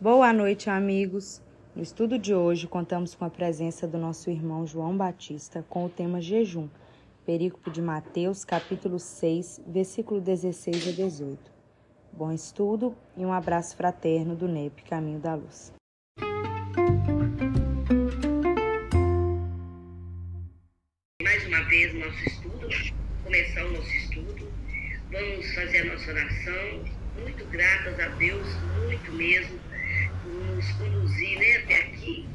Boa noite, amigos. No estudo de hoje, contamos com a presença do nosso irmão João Batista com o tema jejum, perícope de Mateus, capítulo 6, versículo 16 a 18. Bom estudo e um abraço fraterno do NEP Caminho da Luz. Mais uma vez, nosso estudo, começar o nosso estudo. Vamos fazer a nossa oração. Muito gratas a Deus, muito mesmo nos conduzir né, até aqui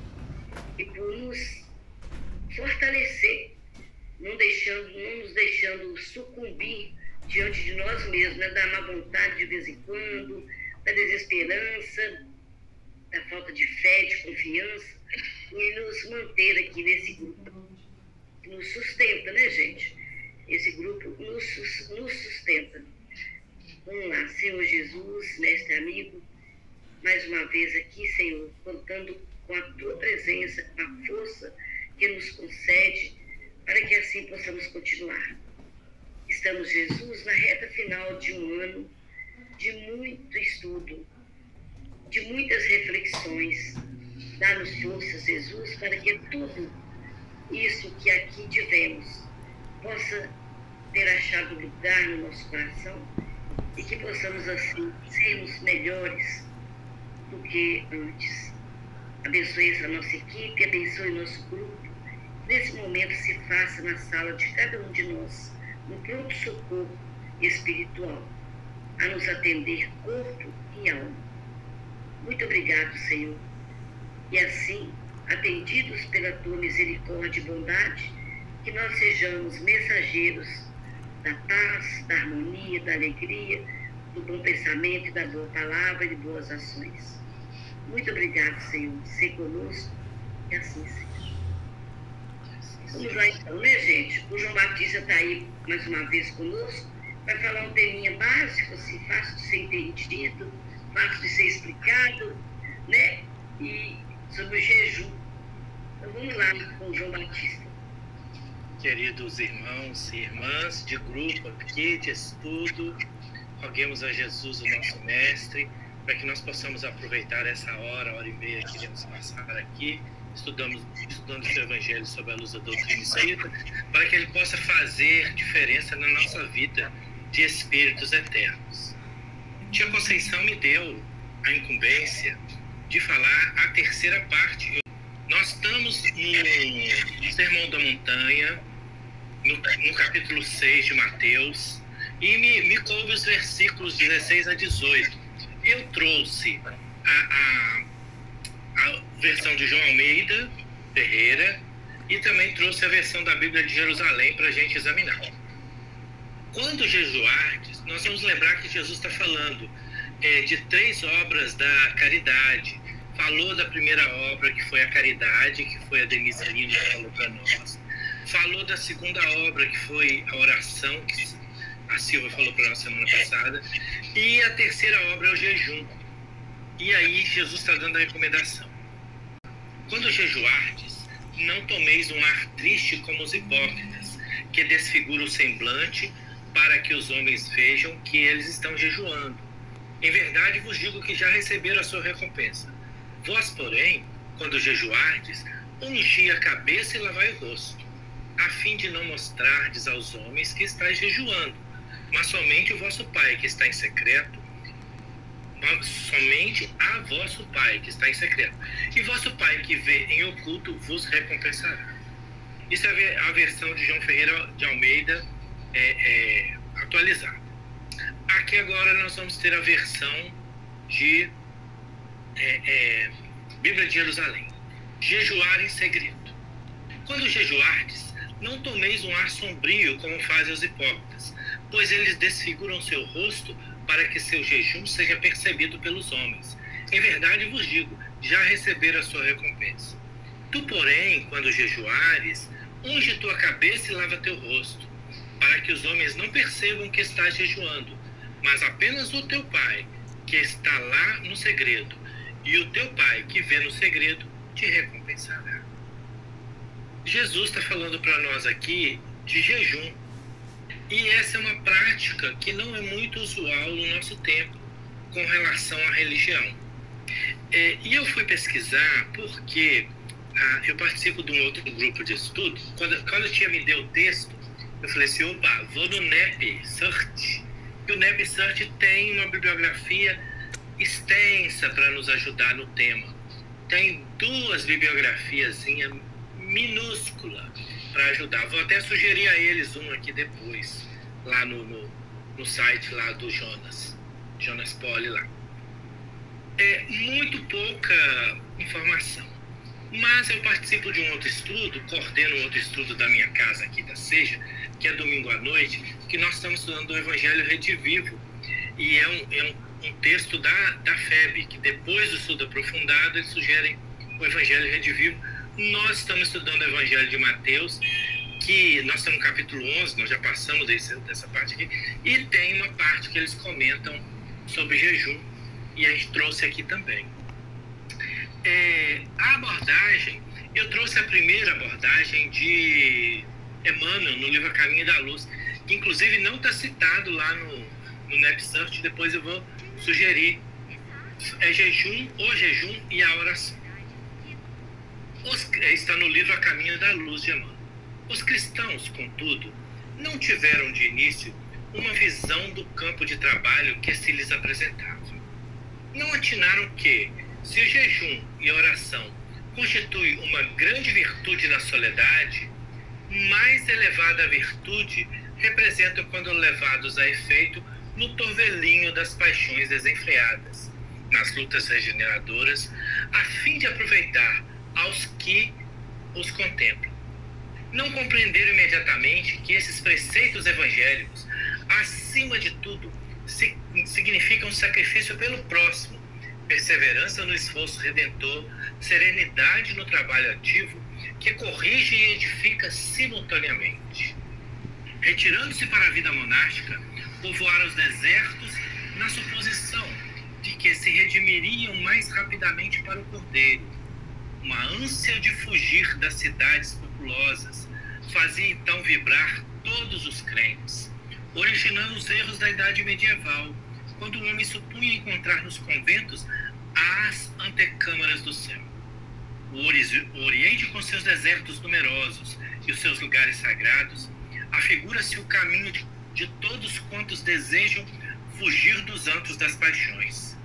e por nos fortalecer, não, deixando, não nos deixando sucumbir diante de nós mesmos, né, da má vontade de vez em quando, da desesperança, da falta de fé, de confiança, e nos manter aqui nesse grupo que nos sustenta, né, gente? Esse grupo nos, nos sustenta. Vamos lá, Senhor Jesus, mestre amigo, mais uma vez aqui, Senhor, contando com a tua presença, com a força que nos concede, para que assim possamos continuar. Estamos, Jesus, na reta final de um ano de muito estudo, de muitas reflexões. Dá-nos forças, Jesus, para que tudo isso que aqui tivemos possa ter achado lugar no nosso coração e que possamos assim sermos melhores do que antes. Abençoe essa nossa equipe, abençoe nosso grupo. Nesse momento se faça na sala de cada um de nós um pronto-socorro espiritual, a nos atender corpo e alma. Muito obrigado, Senhor. E assim, atendidos pela tua misericórdia e bondade, que nós sejamos mensageiros da paz, da harmonia, da alegria, do bom pensamento da boa palavra e de boas ações. Muito obrigado, Senhor. Ser conosco e assim seja. Vamos lá então, né, gente? O João Batista está aí mais uma vez conosco. Vai falar um teminha básico, assim, fácil de ser entendido, fácil de ser explicado, né? E sobre o jejum. Então vamos lá com o João Batista. Queridos irmãos e irmãs de grupo aqui de estudo, roguemos a Jesus, o nosso Mestre, para que nós possamos aproveitar essa hora, hora e meia que iremos passar aqui, estudamos, estudando o Evangelho sob a luz da doutrina espírita, para que ele possa fazer diferença na nossa vida de espíritos eternos. Tia Conceição me deu a incumbência de falar a terceira parte. Nós estamos no Sermão da Montanha, no, no capítulo 6 de Mateus, e me, me coube os versículos 16 a 18 eu trouxe a, a, a versão de João Almeida Ferreira e também trouxe a versão da Bíblia de Jerusalém para a gente examinar. Quando jejuardes, nós vamos lembrar que Jesus está falando é, de três obras da caridade. Falou da primeira obra, que foi a caridade, que foi a Denise Lino que falou para nós. Falou da segunda obra, que foi a oração, que a Silva falou para nós semana passada. E a terceira obra é o jejum. E aí Jesus está dando a recomendação. Quando jejuardes, não tomeis um ar triste como os hipócritas, que desfigura o semblante para que os homens vejam que eles estão jejuando. Em verdade vos digo que já receberam a sua recompensa. Vós, porém, quando jejuardes, ungi a cabeça e lavai o rosto, a fim de não mostrardes aos homens que estáis jejuando, mas somente o vosso Pai que está em secreto, somente a vosso Pai que está em secreto. E vosso Pai que vê em oculto vos recompensará. Isso é a versão de João Ferreira de Almeida é, é, atualizada. Aqui agora nós vamos ter a versão de é, é Bíblia de Jerusalém. Jejuar em segredo. Quando jejuardes, não tomeis um ar sombrio como fazem os hipócritas pois eles desfiguram seu rosto para que seu jejum seja percebido pelos homens. Em verdade vos digo, já receberam a sua recompensa. Tu, porém, quando jejuares, unge tua cabeça e lava teu rosto, para que os homens não percebam que estás jejuando, mas apenas o teu Pai, que está lá no segredo, e o teu Pai, que vê no segredo, te recompensará. Jesus está falando para nós aqui de jejum. E essa é uma prática que não é muito usual no nosso tempo com relação à religião. É, e eu fui pesquisar porque ah, eu participo de um outro grupo de estudo. Quando, quando a tia me deu o texto, eu falei assim, opa, vou no NEP Search. E o NEP Search tem uma bibliografia extensa para nos ajudar no tema. Tem duas bibliografias minúscula para ajudar. Vou até sugerir a eles um aqui depois, lá no, no, no site lá do Jonas, Jonas Poli lá. É muito pouca informação. Mas eu participo de um outro estudo, coordeno outro estudo da minha casa aqui da Seja, que é domingo à noite, que nós estamos estudando o Evangelho Redivivo. E é um, é um, um texto da, da FEB, que depois do estudo aprofundado, eles sugerem o Evangelho Redivivo. Nós estamos estudando o Evangelho de Mateus, que nós estamos no capítulo 11, nós já passamos desse, dessa parte aqui, e tem uma parte que eles comentam sobre jejum, e a gente trouxe aqui também. É, a abordagem, eu trouxe a primeira abordagem de Emmanuel no livro Caminho da Luz, que inclusive não está citado lá no, no NetSearch, depois eu vou sugerir. É jejum, o jejum e a oração. Os, está no livro A Caminho da Luz Emmanuel. Os cristãos, contudo, não tiveram de início uma visão do campo de trabalho que se lhes apresentava. Não atinaram que, se o jejum e a oração constituem uma grande virtude na soledade, mais elevada virtude representam quando levados a efeito no torvelinho das paixões desenfreadas, nas lutas regeneradoras, a fim de aproveitar aos que os contemplam. Não compreenderam imediatamente que esses preceitos evangélicos, acima de tudo, significam sacrifício pelo próximo, perseverança no esforço redentor, serenidade no trabalho ativo, que corrige e edifica simultaneamente. Retirando-se para a vida monástica, povoaram os desertos na suposição de que se redimiriam mais rapidamente para o cordeiro. Uma ânsia de fugir das cidades populosas fazia então vibrar todos os crentes, originando os erros da idade medieval quando o homem supunha encontrar nos conventos as antecâmaras do céu. O Oriente, com seus desertos numerosos e os seus lugares sagrados, afigura-se o caminho de, todos quantos desejam fugir dos antros das paixões.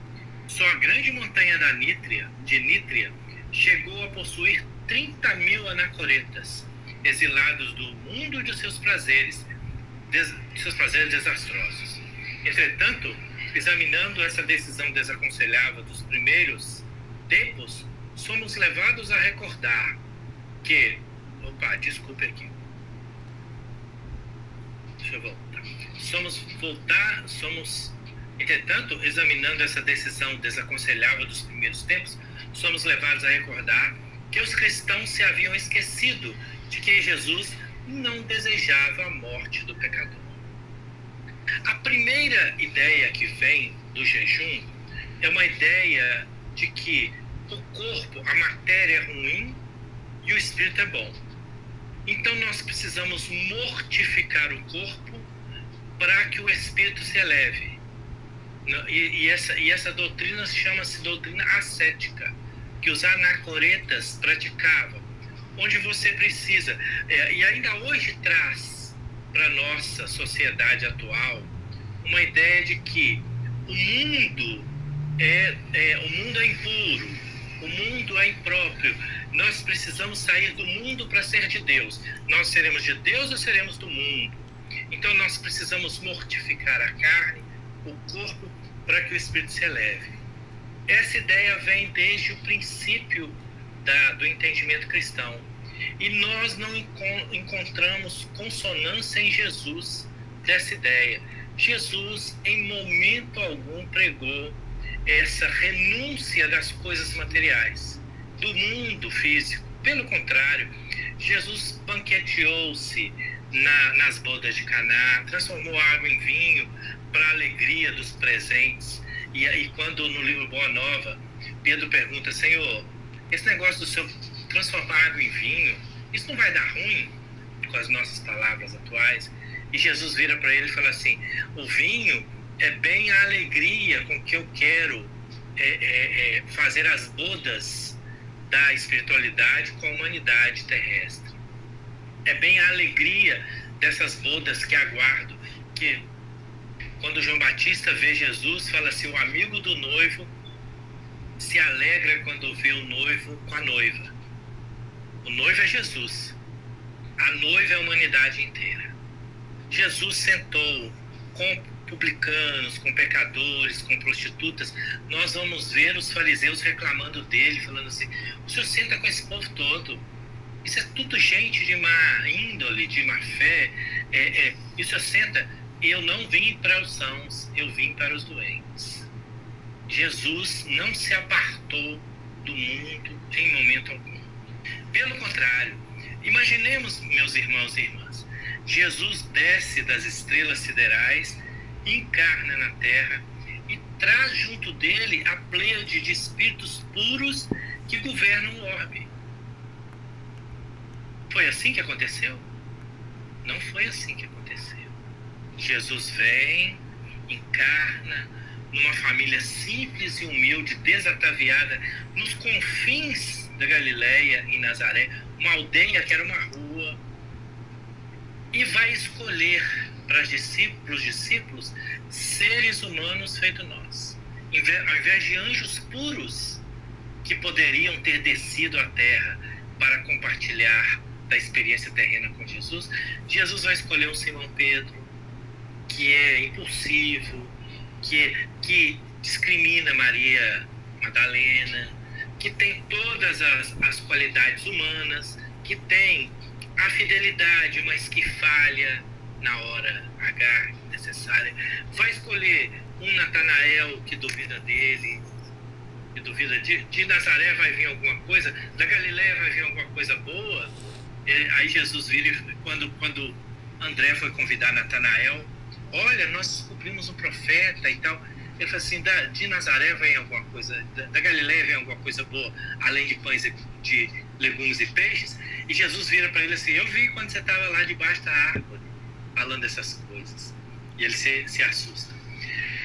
Só a grande montanha da Nítria, de Nítria chegou a possuir 30 mil anacoretas, exilados do mundo de seus prazeres, des, seus prazeres desastrosos. Entretanto, examinando essa decisão desaconselhável dos primeiros tempos, somos levados a recordar que. Opa, desculpe aqui. Deixa eu voltar. Somos voltar, somos. Entretanto, examinando essa decisão desaconselhável dos primeiros tempos, somos levados a recordar que os cristãos se haviam esquecido de que Jesus não desejava a morte do pecador. A primeira ideia que vem do jejum é uma ideia de que o corpo, a matéria é ruim e o espírito é bom. Então nós precisamos mortificar o corpo para que o espírito se eleve. E, e essa, e essa doutrina chama-se doutrina ascética, que os anacoretas praticavam, onde você precisa, é, e ainda hoje traz para nossa sociedade atual uma ideia de que o mundo é, é, o mundo é impuro, o mundo é impróprio. Nós precisamos sair do mundo para ser de Deus. Nós seremos de Deus ou seremos do mundo? Então nós precisamos mortificar a carne, o corpo, para que o espírito se eleve. Essa ideia vem desde o princípio da, do entendimento cristão e nós não encontramos consonância em Jesus dessa ideia. Jesus, em momento algum, pregou essa renúncia das coisas materiais, do mundo físico. Pelo contrário, Jesus banqueteou-se na, nas bodas de Caná, transformou água em vinho para a alegria dos presentes. E aí, quando no livro Boa Nova, Pedro pergunta: Senhor, esse negócio do seu transformar água em vinho, isso não vai dar ruim com as nossas palavras atuais? E Jesus vira para ele e fala assim: o vinho é bem a alegria com que eu quero é, é, é, fazer as bodas da espiritualidade com a humanidade terrestre. É bem a alegria dessas bodas que aguardo, que quando João Batista vê Jesus, fala assim: o amigo do noivo se alegra quando vê o noivo com a noiva. O noivo é Jesus, a noiva é a humanidade inteira. Jesus sentou com publicanos, com pecadores, com prostitutas. Nós vamos ver os fariseus reclamando dele, falando assim: o senhor senta com esse povo todo. Isso é tudo gente de má índole, de má fé. É, é, e o senhor senta. Eu não vim para os sãos, eu vim para os doentes. Jesus não se apartou do mundo em momento algum. Pelo contrário, imaginemos, meus irmãos e irmãs, Jesus desce das estrelas siderais, encarna na terra e traz junto dele a pleiade de espíritos puros que governam o orbe. Foi assim que aconteceu? Não foi assim que aconteceu. Jesus vem, encarna numa família simples e humilde, desataviada, nos confins da Galileia, em Nazaré, uma aldeia que era uma rua, e vai escolher para os discípulos, discípulos seres humanos feito nós. Ao invés de anjos puros que poderiam ter descido à terra para compartilhar da experiência terrena com Jesus, Jesus vai escolher um Simão Pedro, que é impulsivo, que, que discrimina Maria Madalena, que tem todas as, as qualidades humanas, que tem a fidelidade, mas que falha na hora H necessária. Vai escolher um Natanael que duvida dele, que duvida de, de Nazaré vai vir alguma coisa, da Galiléia vai vir alguma coisa boa. E, aí Jesus vira quando, quando André foi convidar Natanael, olha, nós descobrimos um profeta e tal. Ele falou assim, da, de Nazaré vem alguma coisa, da, da Galiléia vem alguma coisa boa, além de pães de legumes e peixes. E Jesus vira para ele assim, eu vi quando você estava lá debaixo da árvore, falando essas coisas. E ele se, se assusta.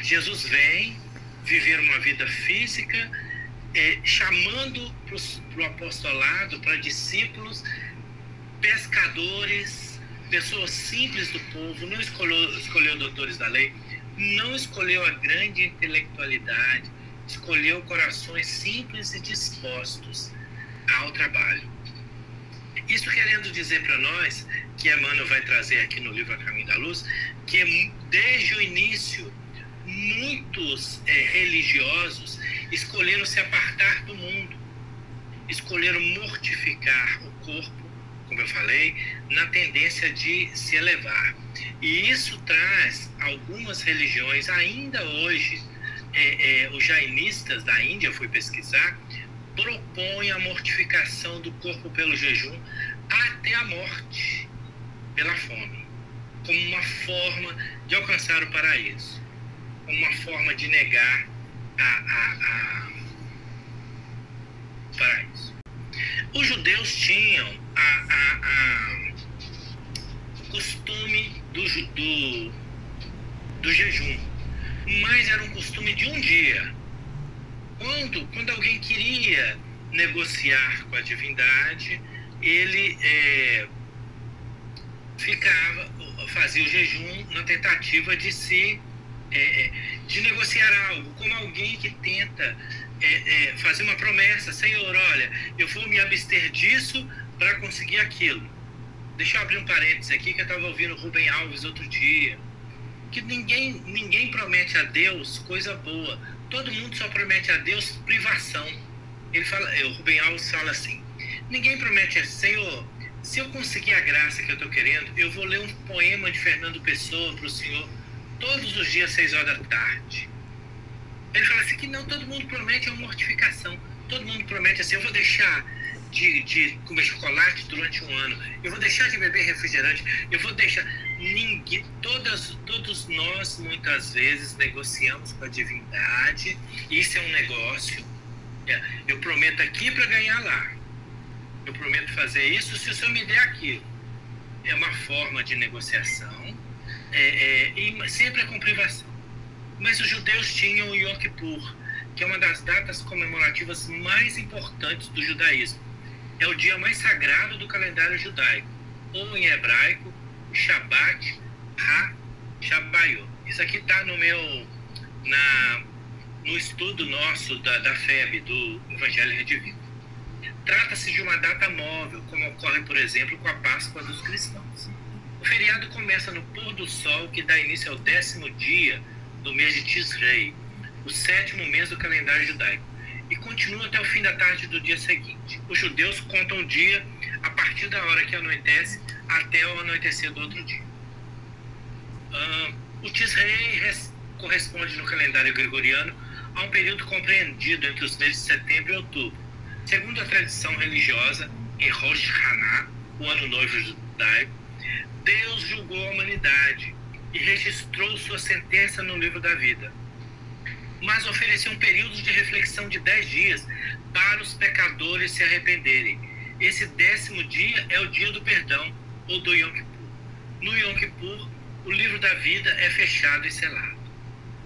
Jesus vem viver uma vida física, é, chamando para o apostolado, para discípulos, pescadores, pessoas simples do povo, não escolheu, escolheu doutores da lei, não escolheu a grande intelectualidade, escolheu corações simples e dispostos ao trabalho. Isso querendo dizer para nós, que Emmanuel vai trazer aqui no livro A Caminho da Luz, que desde o início, muitos é, religiosos escolheram se apartar do mundo, escolheram mortificar o corpo, como eu falei, na tendência de se elevar. E isso traz algumas religiões, ainda hoje, é, é, os jainistas da Índia, eu fui pesquisar, propõem a mortificação do corpo pelo jejum até a morte pela fome, como uma forma de alcançar o paraíso, como uma forma de negar a, a, a o paraíso. Os judeus tinham a, a, a costume do, do, do jejum, mas era um costume de um dia. Quando, quando alguém queria negociar com a divindade, ele é, ficava, fazia o jejum na tentativa de se é, é, de negociar algo, como alguém que tenta é, é, fazer uma promessa, Senhor, olha, eu vou me abster disso para conseguir aquilo. Deixa eu abrir um parênteses aqui que eu estava ouvindo Rubem Alves outro dia. Que ninguém, ninguém promete a Deus coisa boa. Todo mundo só promete a Deus privação. Ele fala, o Rubem Alves fala assim: ninguém promete a Senhor, se eu conseguir a graça que eu estou querendo, eu vou ler um poema de Fernando Pessoa para o Senhor todos os dias, seis horas da tarde. Ele fala assim que não, todo mundo promete uma mortificação. Todo mundo promete assim, eu vou deixar de, de comer chocolate durante um ano, eu vou deixar de beber refrigerante, eu vou deixar. Ninguém, todas, todos nós muitas vezes negociamos com a divindade, isso é um negócio. É, eu prometo aqui para ganhar lá. Eu prometo fazer isso se o senhor me der aquilo. É uma forma de negociação é, é, e sempre é com privação. Mas os judeus tinham o Yom Kippur, que é uma das datas comemorativas mais importantes do judaísmo. É o dia mais sagrado do calendário judaico, ou em hebraico, Shabbat Ha-Shabayot. Isso aqui está no meu, na, no estudo nosso da, da FEB, do Evangelho Redivivo. Trata-se de uma data móvel, como ocorre, por exemplo, com a Páscoa dos cristãos. O feriado começa no pôr do sol, que dá início ao décimo dia do mês de Tisrei, o sétimo mês do calendário judaico, e continua até o fim da tarde do dia seguinte. Os judeus contam o dia a partir da hora que anoitece até o anoitecer do outro dia. Uh, o Tisrei corresponde no calendário gregoriano a um período compreendido entre os meses de setembro e outubro. Segundo a tradição religiosa, em Rosh Hashanah, o ano noivo judaico, Deus julgou a humanidade e registrou sua sentença no livro da vida. Mas ofereceu um período de reflexão de dez dias para os pecadores se arrependerem. Esse décimo dia é o dia do perdão, ou do Yom Kippur. No Yom Kippur, o livro da vida é fechado e selado.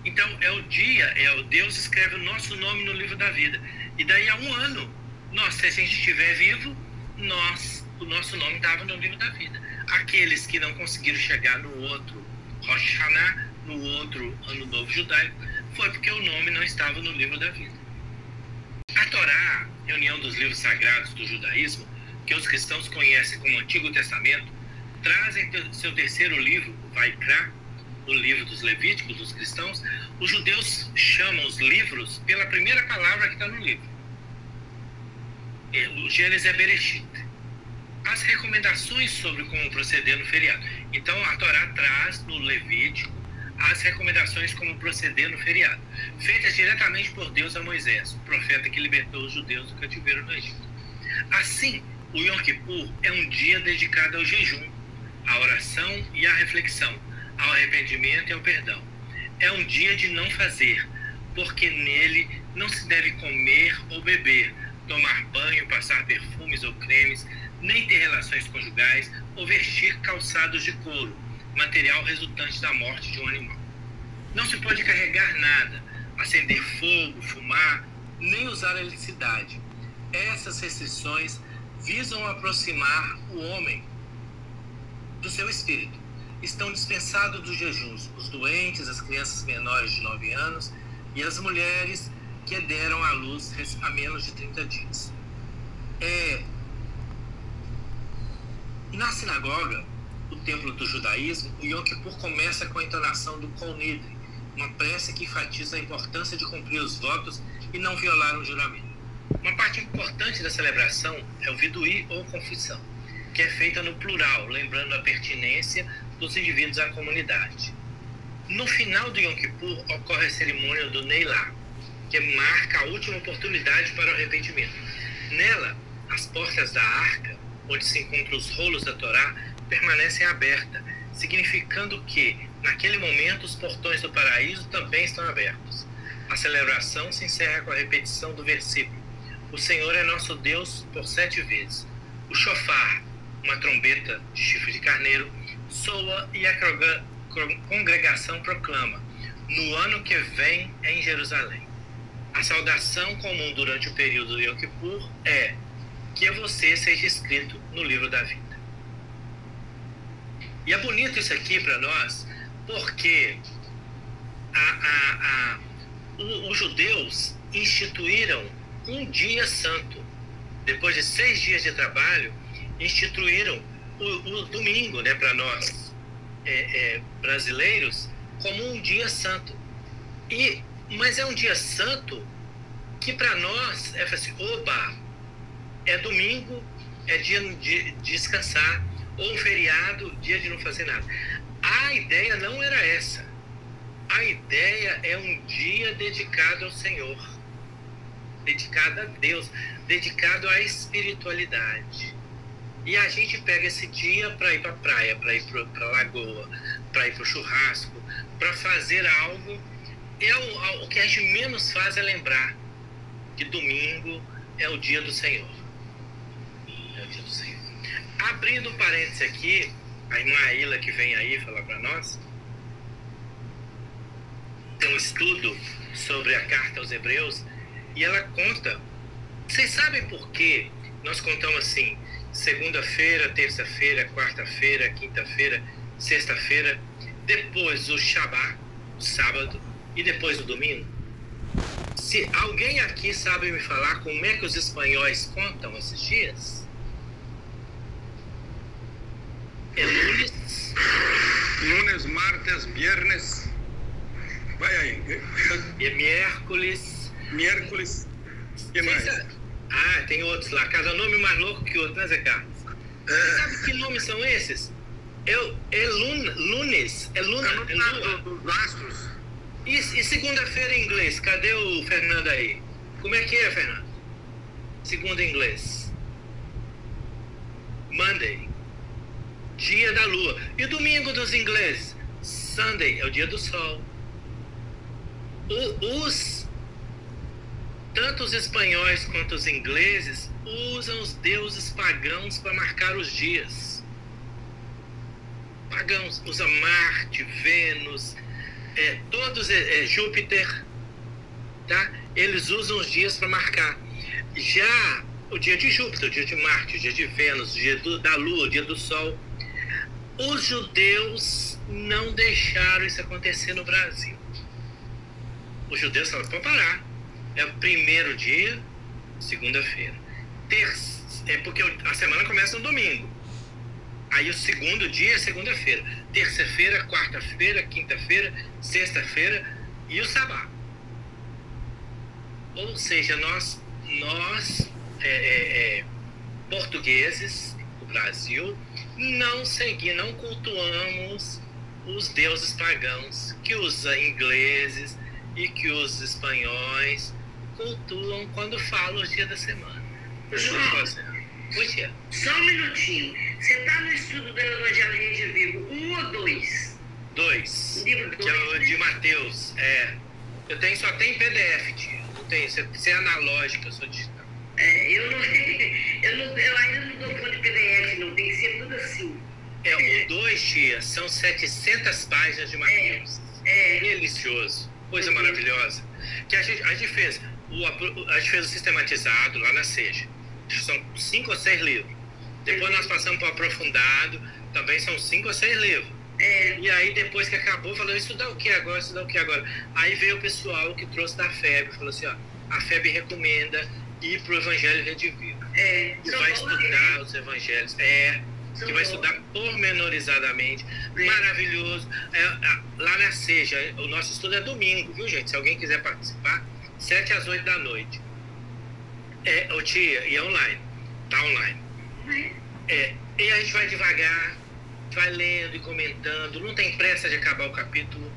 Então, é o dia, é o Deus escreve o nosso nome no livro da vida. E daí a um ano, nós, se a gente estiver vivo, nós, o nosso nome estava no livro da vida. Aqueles que não conseguiram chegar no outro Rosh Hashanah, no outro Ano Novo Judaico, foi porque o nome não estava no livro da vida. A Torá, reunião dos livros sagrados do judaísmo, que os cristãos conhecem como Antigo Testamento, traz em seu terceiro livro, Vaikra, o livro dos Levíticos, dos cristãos, os judeus chamam os livros pela primeira palavra que está no livro. É, o Gênesis é Bereshit. As recomendações sobre como proceder no feriado. Então, a Torá traz no Levítico as recomendações como proceder no feriado, feitas diretamente por Deus a Moisés, o profeta que libertou os judeus do cativeiro no Egito. Assim, o Yom Kippur é um dia dedicado ao jejum, à oração e à reflexão, ao arrependimento e ao perdão. É um dia de não fazer, porque nele não se deve comer ou beber, tomar banho, passar perfumes ou cremes, nem ter relações conjugais ou vestir calçados de couro, material resultante da morte de um animal. Não se pode carregar nada, acender fogo, fumar, nem usar eletricidade. Essas restrições visam aproximar o homem do seu espírito. Estão dispensados dos jejuns os doentes, as crianças menores de 9 anos e as mulheres que deram à luz há menos de 30 dias. É, na sinagoga, o templo do judaísmo, o Yom Kippur começa com a entonação do Kol Nidri, uma prece que enfatiza a importância de cumprir os votos e não violar o juramento. Uma parte importante da celebração é o viduí ou confissão, que é feita no plural, lembrando a pertinência dos indivíduos à comunidade. No final do Yom Kippur ocorre a cerimônia do Neilá, que marca a última oportunidade para o arrependimento. Nela, as portas da arca, onde se encontram os rolos da Torá, permanecem abertas, significando que, naquele momento, os portões do paraíso também estão abertos. A celebração se encerra com a repetição do versículo: O Senhor é nosso Deus por sete vezes. O chofar, uma trombeta de chifre de carneiro, soa e a congregação proclama: No ano que vem em Jerusalém. A saudação comum durante o período de Yom Kippur é que você seja escrito no livro da vida. E é bonito isso aqui para nós, porque a, a, a, os judeus instituíram um dia santo. Depois de seis dias de trabalho, instituíram o, o domingo né, para nós é, é, brasileiros como um dia santo. E mas é um dia santo que para nós é assim, oba, é domingo, é dia de descansar, ou um feriado, dia de não fazer nada. A ideia não era essa. A ideia é um dia dedicado ao Senhor, dedicado a Deus, dedicado à espiritualidade. E a gente pega esse dia para ir para a praia, para ir para a lagoa, para ir para o churrasco, para fazer algo é o, o que a gente menos faz é lembrar que domingo é o dia do Senhor. O dia do Senhor. Abrindo um parênteses aqui, a irmã Aila que vem aí falar para nós, tem um estudo sobre a carta aos Hebreus e ela conta. Vocês sabem por que nós contamos assim: segunda-feira, terça-feira, quarta-feira, quinta-feira, sexta-feira, depois o Shabat, o sábado, e depois o domingo? Se alguém aqui sabe me falar como é que os espanhóis contam esses dias? É lunes. Lunes, martes, viernes. Vai aí. É miércoles. Miércoles. que mais? Ah, tem outros lá. Cada nome mais louco que outro, né, Zé Carlos? É, Sabe que nomes são esses? É, é luna, lunes. É luna. é É lua. dos astros. E, e segunda-feira em inglês? Cadê o Fernando aí? Como é que é, Fernando? Segunda em inglês. Monday. Dia da lua. E o domingo dos ingleses? Sunday é o dia do sol. O- os tanto os espanhóis quanto os ingleses usam os deuses pagãos para marcar os dias. Pagãos usa Marte, Vênus, é, todos é, é, Júpiter, tá? Eles usam os dias para marcar. Já o dia de Júpiter, o dia de Marte, o dia de Vênus, o dia do- da Lua, o dia do Sol, os judeus não deixaram isso acontecer no Brasil. Os judeus falaram, pode parar. É o primeiro dia, segunda-feira. É porque a semana começa no domingo. Aí o segundo dia é segunda-feira. Terça-feira, quarta-feira, quinta-feira, sexta-feira e o sábado. Ou seja, nós, nós é, é, é, portugueses do Brasil, não seguimos, não cultuamos os deuses pagãos que os ingleses e que os espanhóis cultuam quando falam os dias da semana. João, tia. só um minutinho. Você está no estudo do Evangelho Rede Vivo, um ou dois? Dois. Livro Que é o dois, de Mateus. É. Eu tenho, só tem PDF, tia. Não tem. Você, você é analógica, eu sou digital. É, eu, não, eu, não, eu ainda não dou conta de PDF, não. Tem que ser tudo assim. É, o dois, tia, são 700 páginas de Mateus. É, Delicioso. Coisa Uhum. maravilhosa. Que a gente, a gente fez. O, a gente fez o sistematizado lá na Seja. São cinco ou seis livros. Depois nós passamos para o aprofundado. Também são cinco ou seis livros. é, E aí, depois que acabou, falou, estudar o que agora, estudar o que agora? Aí veio o pessoal que trouxe da FEB, falou assim, ó, a FEB recomenda ir pro Evangelho Redivivo. é. Que vai estudar os evangelhos. É, que vai estudar pormenorizadamente. Maravilhoso. É, lá na Seja, o nosso estudo é domingo, viu, gente? Se alguém quiser participar, 7 às 8 da noite. É, ô tia, e é online. Tá online. É, e a gente vai devagar, vai lendo e comentando. Não tem pressa de acabar o capítulo.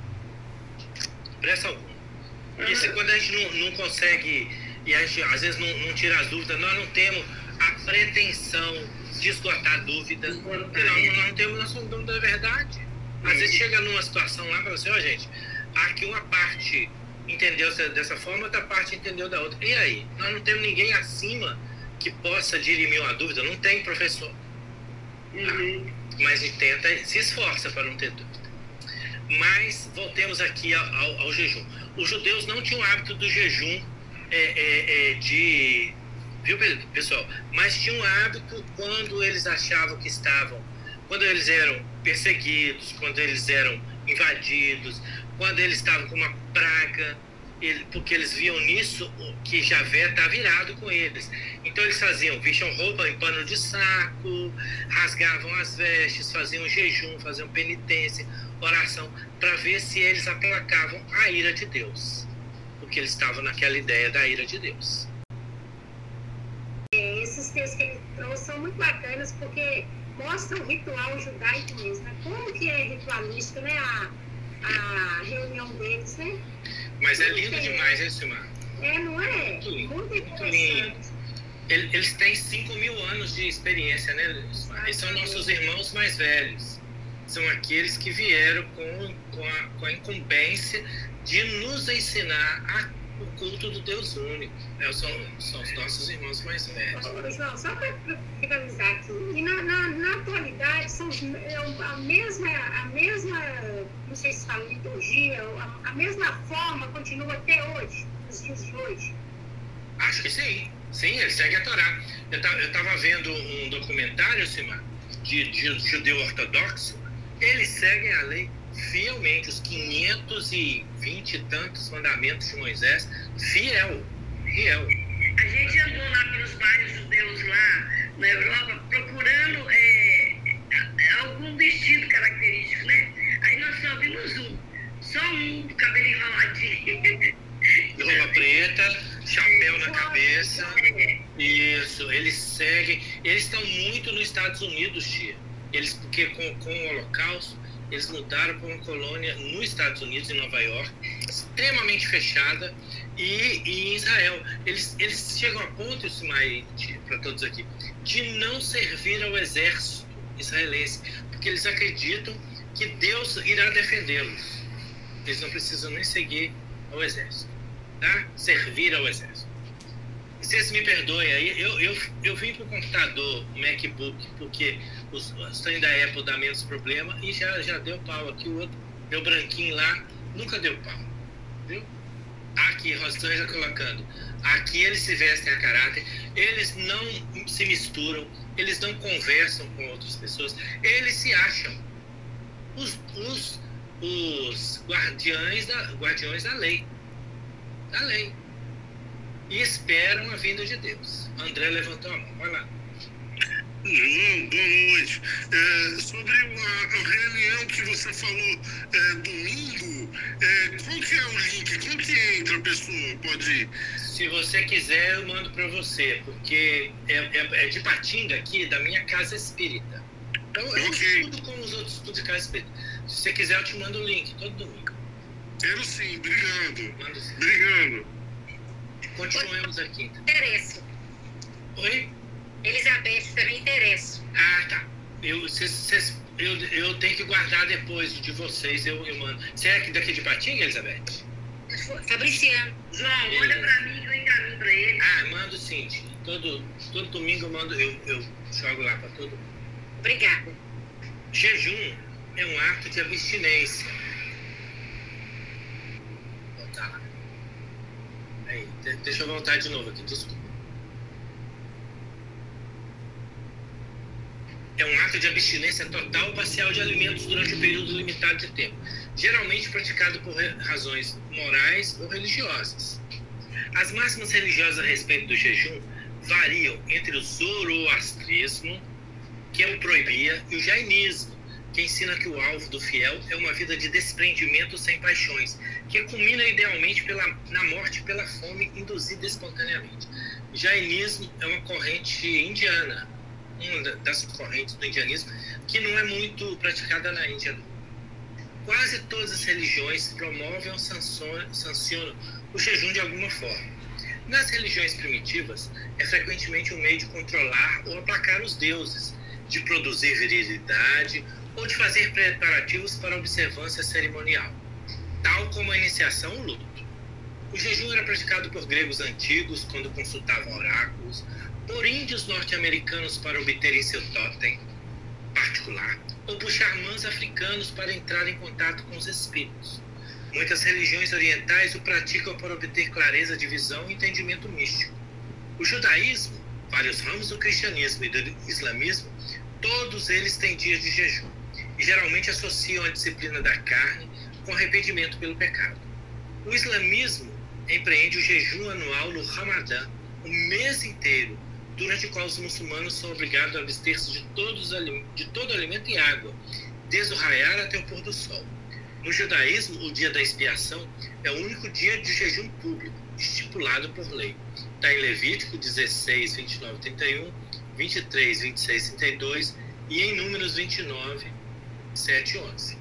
Pressa alguma. E se quando a gente não, não consegue, e a gente às vezes não, não tira as dúvidas, nós não temos a pretensão de esgotar a dúvida. Porque nós, não temos do dono da verdade. Às vezes chega numa situação lá para você, ó gente, aqui uma parte entendeu dessa- forma, outra parte entendeu da outra. E aí? Nós não temos ninguém acima que possa dirimir uma dúvida, não tem professor. Uhum. Mas a tenta, se esforça para não ter dúvida. Mas voltemos aqui ao, ao- ao jejum. Os judeus não tinham o hábito do jejum é, é, é, de. Viu, pessoal? Mas tinham o hábito quando eles achavam que estavam. Quando eles eram perseguidos, quando eles eram invadidos, quando eles estavam com uma praga, ele- porque eles viam nisso que Javé está virado com eles. Então eles faziam, vestam roupa em pano de saco, rasgavam as vestes, faziam jejum, faziam penitência, oração, para ver se eles aplacavam a ira de Deus. Porque eles estavam naquela ideia da ira de Deus. Esses textos que ele trouxe são muito bacanas porque mostram o ritual judaico mesmo, né? Como que é ritualístico, né? A, a reunião deles, né? Mas é lindo demais, hein, Silmar? É, não é? Muito lindo, Muito. Ele- Eles têm 5 mil anos de experiência, né, Silmar? Eles são nossos irmãos mais velhos. São aqueles que vieram com, com, a, com a incumbência de nos ensinar a o culto do Deus único. É, são, são os nossos irmãos mais velhos. João, só para finalizar aqui, e na, na, na atualidade são é a mesma, a mesma, não sei se fala liturgia, a, a mesma forma continua até hoje, nos dias de hoje. Acho que sim. Sim, ele segue a Torá. Eu estava vendo um documentário, Simar, de, de judeu ortodoxo. Eles seguem a lei fielmente, os 520 e tantos mandamentos de Moisés, fiel, fiel. A gente andou lá pelos bairros judeus lá na Europa procurando é, algum vestido característico, né? Aí nós só vimos um, só um, cabelo enroladinho. Roupa preta, chapéu na cabeça. É, Isso, eles seguem. Eles estão muito nos Estados Unidos, tia. Eles, porque com, com o Holocausto, eles mudaram para uma colônia nos Estados Unidos, em Nova York, extremamente fechada, e, e em Israel. Eles, eles chegam a ponto, Ismael, para todos aqui, de não servir ao exército israelense, porque eles acreditam que Deus irá defendê-los. Eles não precisam nem seguir ao exército, tá? Servir ao exército. Vocês me perdoem aí, eu, eu, eu vim para o computador, o MacBook, porque os trem da Apple dá menos problema e já, já deu pau aqui. O outro, meu branquinho lá, nunca deu pau. Viu? Aqui, Rosângela colocando. Aqui eles se vestem a caráter, eles não se misturam, eles não conversam com outras pessoas, eles se acham os, os, os guardiões, da, guardiões da lei. Da lei e esperam a vinda de Deus. André levantou a mão, vai lá. João, boa noite. É, sobre a, a reunião que você falou é, domingo, é, qual que é o link? Como que entra a pessoa? Pode ir? Se você quiser, eu mando para você, porque é, é- é de Patinga aqui, da minha casa espírita. Então eu Ok. estudo como os outros estudam de casa espírita. Se você quiser, eu te mando o link, todo domingo. Quero sim, obrigado. Mando sim. Obrigado. Continuemos aqui. Interesso. Oi? Elizabeth também interesso. Ah, tá. Eu, cês- cês- eu, eu tenho que guardar depois de vocês, eu, eu mando. Você é aqui daqui de Patinga, Elizabeth? Fabriciano. João, manda pra mim que eu encaminho pra ele. Ah, mando sim. Todo, todo domingo eu mando, eu, eu jogo lá para todo mundo. Obrigada. Jejum é um ato de abstinência. Vou voltar lá. Aí, de- deixa eu voltar de novo aqui, desculpa. É um ato de abstinência total ou parcial de alimentos durante um período limitado de tempo, geralmente praticado por razões morais ou religiosas. As máximas religiosas a respeito do jejum variam entre o zoroastrismo, que o proibia, e o jainismo, que ensina que o alvo do fiel é uma vida de desprendimento sem paixões, que culmina idealmente pela, na morte pela fome induzida espontaneamente. Jainismo é uma corrente indiana, uma da- das correntes do indianismo, que não é muito praticada na Índia. Quase todas as religiões promovem ou sancionam o jejum de alguma forma. Nas religiões primitivas, é frequentemente um meio de controlar ou aplacar os deuses, de produzir virilidade ou de fazer preparativos para observância cerimonial, tal como a iniciação ou luto. O jejum era praticado por gregos antigos quando consultavam oráculos, por índios norte-americanos para obterem seu totem particular, ou por xamãs africanos para entrar em contato com os espíritos. Muitas religiões orientais o praticam para obter clareza de visão e entendimento místico. O judaísmo, vários ramos do cristianismo e do islamismo, todos eles têm dias de jejum e geralmente associam a disciplina da carne com arrependimento pelo pecado. O islamismo empreende o jejum anual no Ramadã, o mês inteiro, durante o qual os muçulmanos são obrigados a abster-se de, todos de todo alimento e água, desde o raiar até o pôr do sol. No judaísmo, o dia da expiação é o único dia de jejum público, estipulado por lei. Está em Levítico 16, 29, 31, 23, 26, 32 e em Números 29, 7 e 11.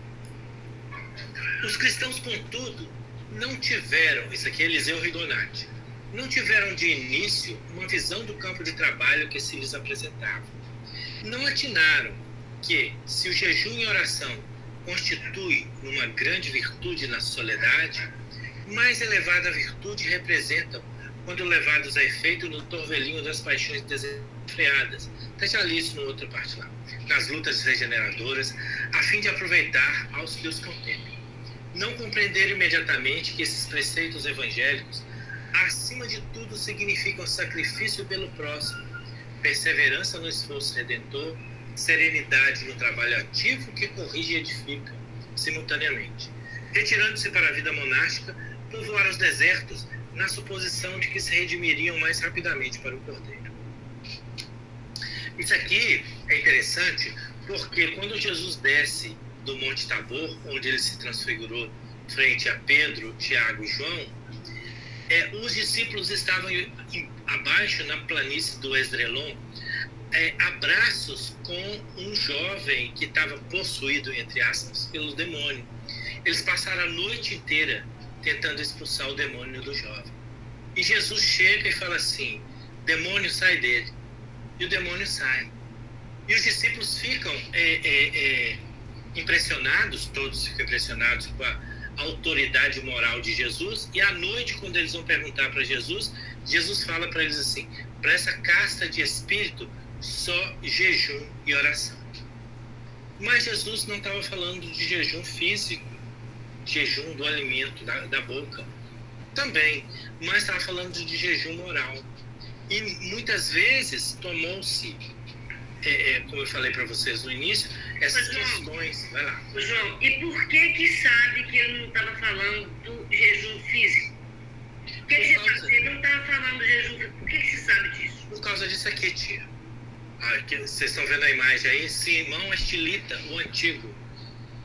Os cristãos, contudo, não tiveram, isso aqui é Eliseu Rigonati, não tiveram de início uma visão do campo de trabalho que se lhes apresentava. Não atinaram que, se o jejum e oração constitui uma grande virtude na soledade, mais elevada virtude representam quando levados a efeito no torvelinho das paixões desenfreadas. Isso no parte lá. Nas lutas regeneradoras, a fim de aproveitar aos que os contemplem. Não compreender imediatamente que esses preceitos evangélicos, acima de tudo, significam sacrifício pelo próximo, perseverança no esforço redentor, serenidade no trabalho ativo que corrige e edifica, simultaneamente. Retirando-se para a vida monástica, povoar os desertos na suposição de que se redimiriam mais rapidamente para o Cordeiro. Isso aqui é interessante porque quando Jesus desce do Monte Tabor, onde ele se transfigurou frente a Pedro, Tiago e João, é, os discípulos estavam abaixo na planície do Esdrelon, é, abraços com um jovem que estava possuído, entre aspas, pelo demônio. Eles passaram a noite inteira tentando expulsar o demônio do jovem. E Jesus chega e fala assim: demônio sai dele. E o demônio sai. E os discípulos ficam é, é, é, impressionados, todos ficam impressionados com a autoridade moral de Jesus. E à noite, quando eles vão perguntar para Jesus, Jesus fala para eles assim: para essa casta de espírito, só jejum e oração. Mas Jesus não estava falando de jejum físico jejum do alimento, da, da boca, também, mas estava falando de jejum moral. E muitas vezes tomou-se, é, é, como eu falei para vocês no início, essas questões. Vai lá. João, e por que que sabe que ele não estava falando do jejum físico? Por que, que causa... ele não estava falando do jejum físico? Por que, que você sabe disso? Por causa disso aqui, tia. Ah, vocês estão vendo a imagem aí? Simão Estilita, o antigo.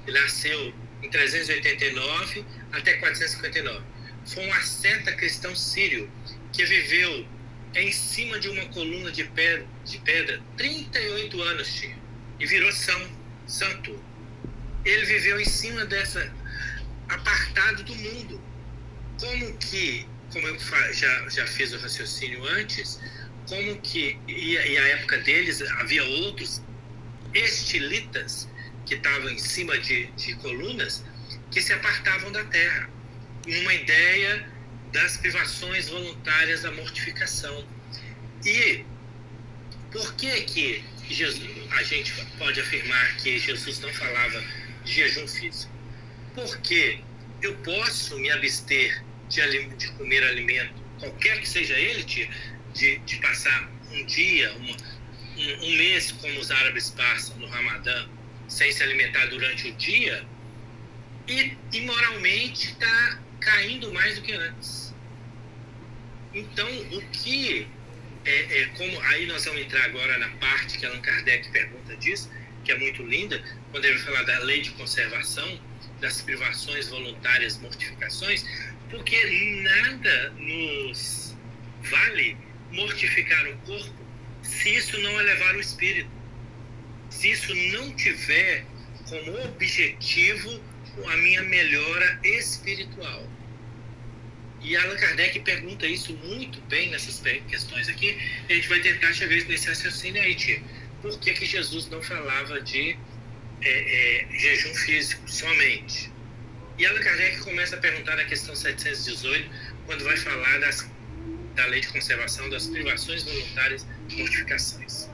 Ele nasceu em 389 até 459. Foi um asceta cristão sírio que viveu em cima de uma coluna de pedra, de pedra 38 anos tinha, e virou são, santo. Ele viveu em cima dessa, apartado do mundo. Como que, como eu já, já fiz o raciocínio antes, como que, e, e a época deles havia outros estilitas que estavam em cima de, de colunas que se apartavam da terra, numa ideia das privações voluntárias da mortificação. E por que que Jesus, a gente pode afirmar que Jesus não falava de jejum físico? Porque eu posso me abster de, de comer alimento, qualquer que seja ele, de, de, de passar um dia, uma, um, um mês, como os árabes passam no Ramadã, sem se alimentar durante o dia e, imoralmente está caindo mais do que antes. Então, o que é, é, como aí nós vamos entrar agora na parte que Allan Kardec pergunta disso, que é muito linda, quando ele vai falar da lei de conservação, das privações voluntárias, mortificações, porque nada nos vale mortificar o corpo se isso não elevar o espírito se isso não tiver como objetivo a minha melhora espiritual. E Allan Kardec pergunta isso muito bem nessas questões aqui. A gente vai tentar chegar nesse raciocínio aí, tia. Por que, que Jesus não falava de é, é, jejum físico somente? E Allan Kardec começa a perguntar na questão 718, quando vai falar das, da lei de conservação das privações voluntárias mortificações.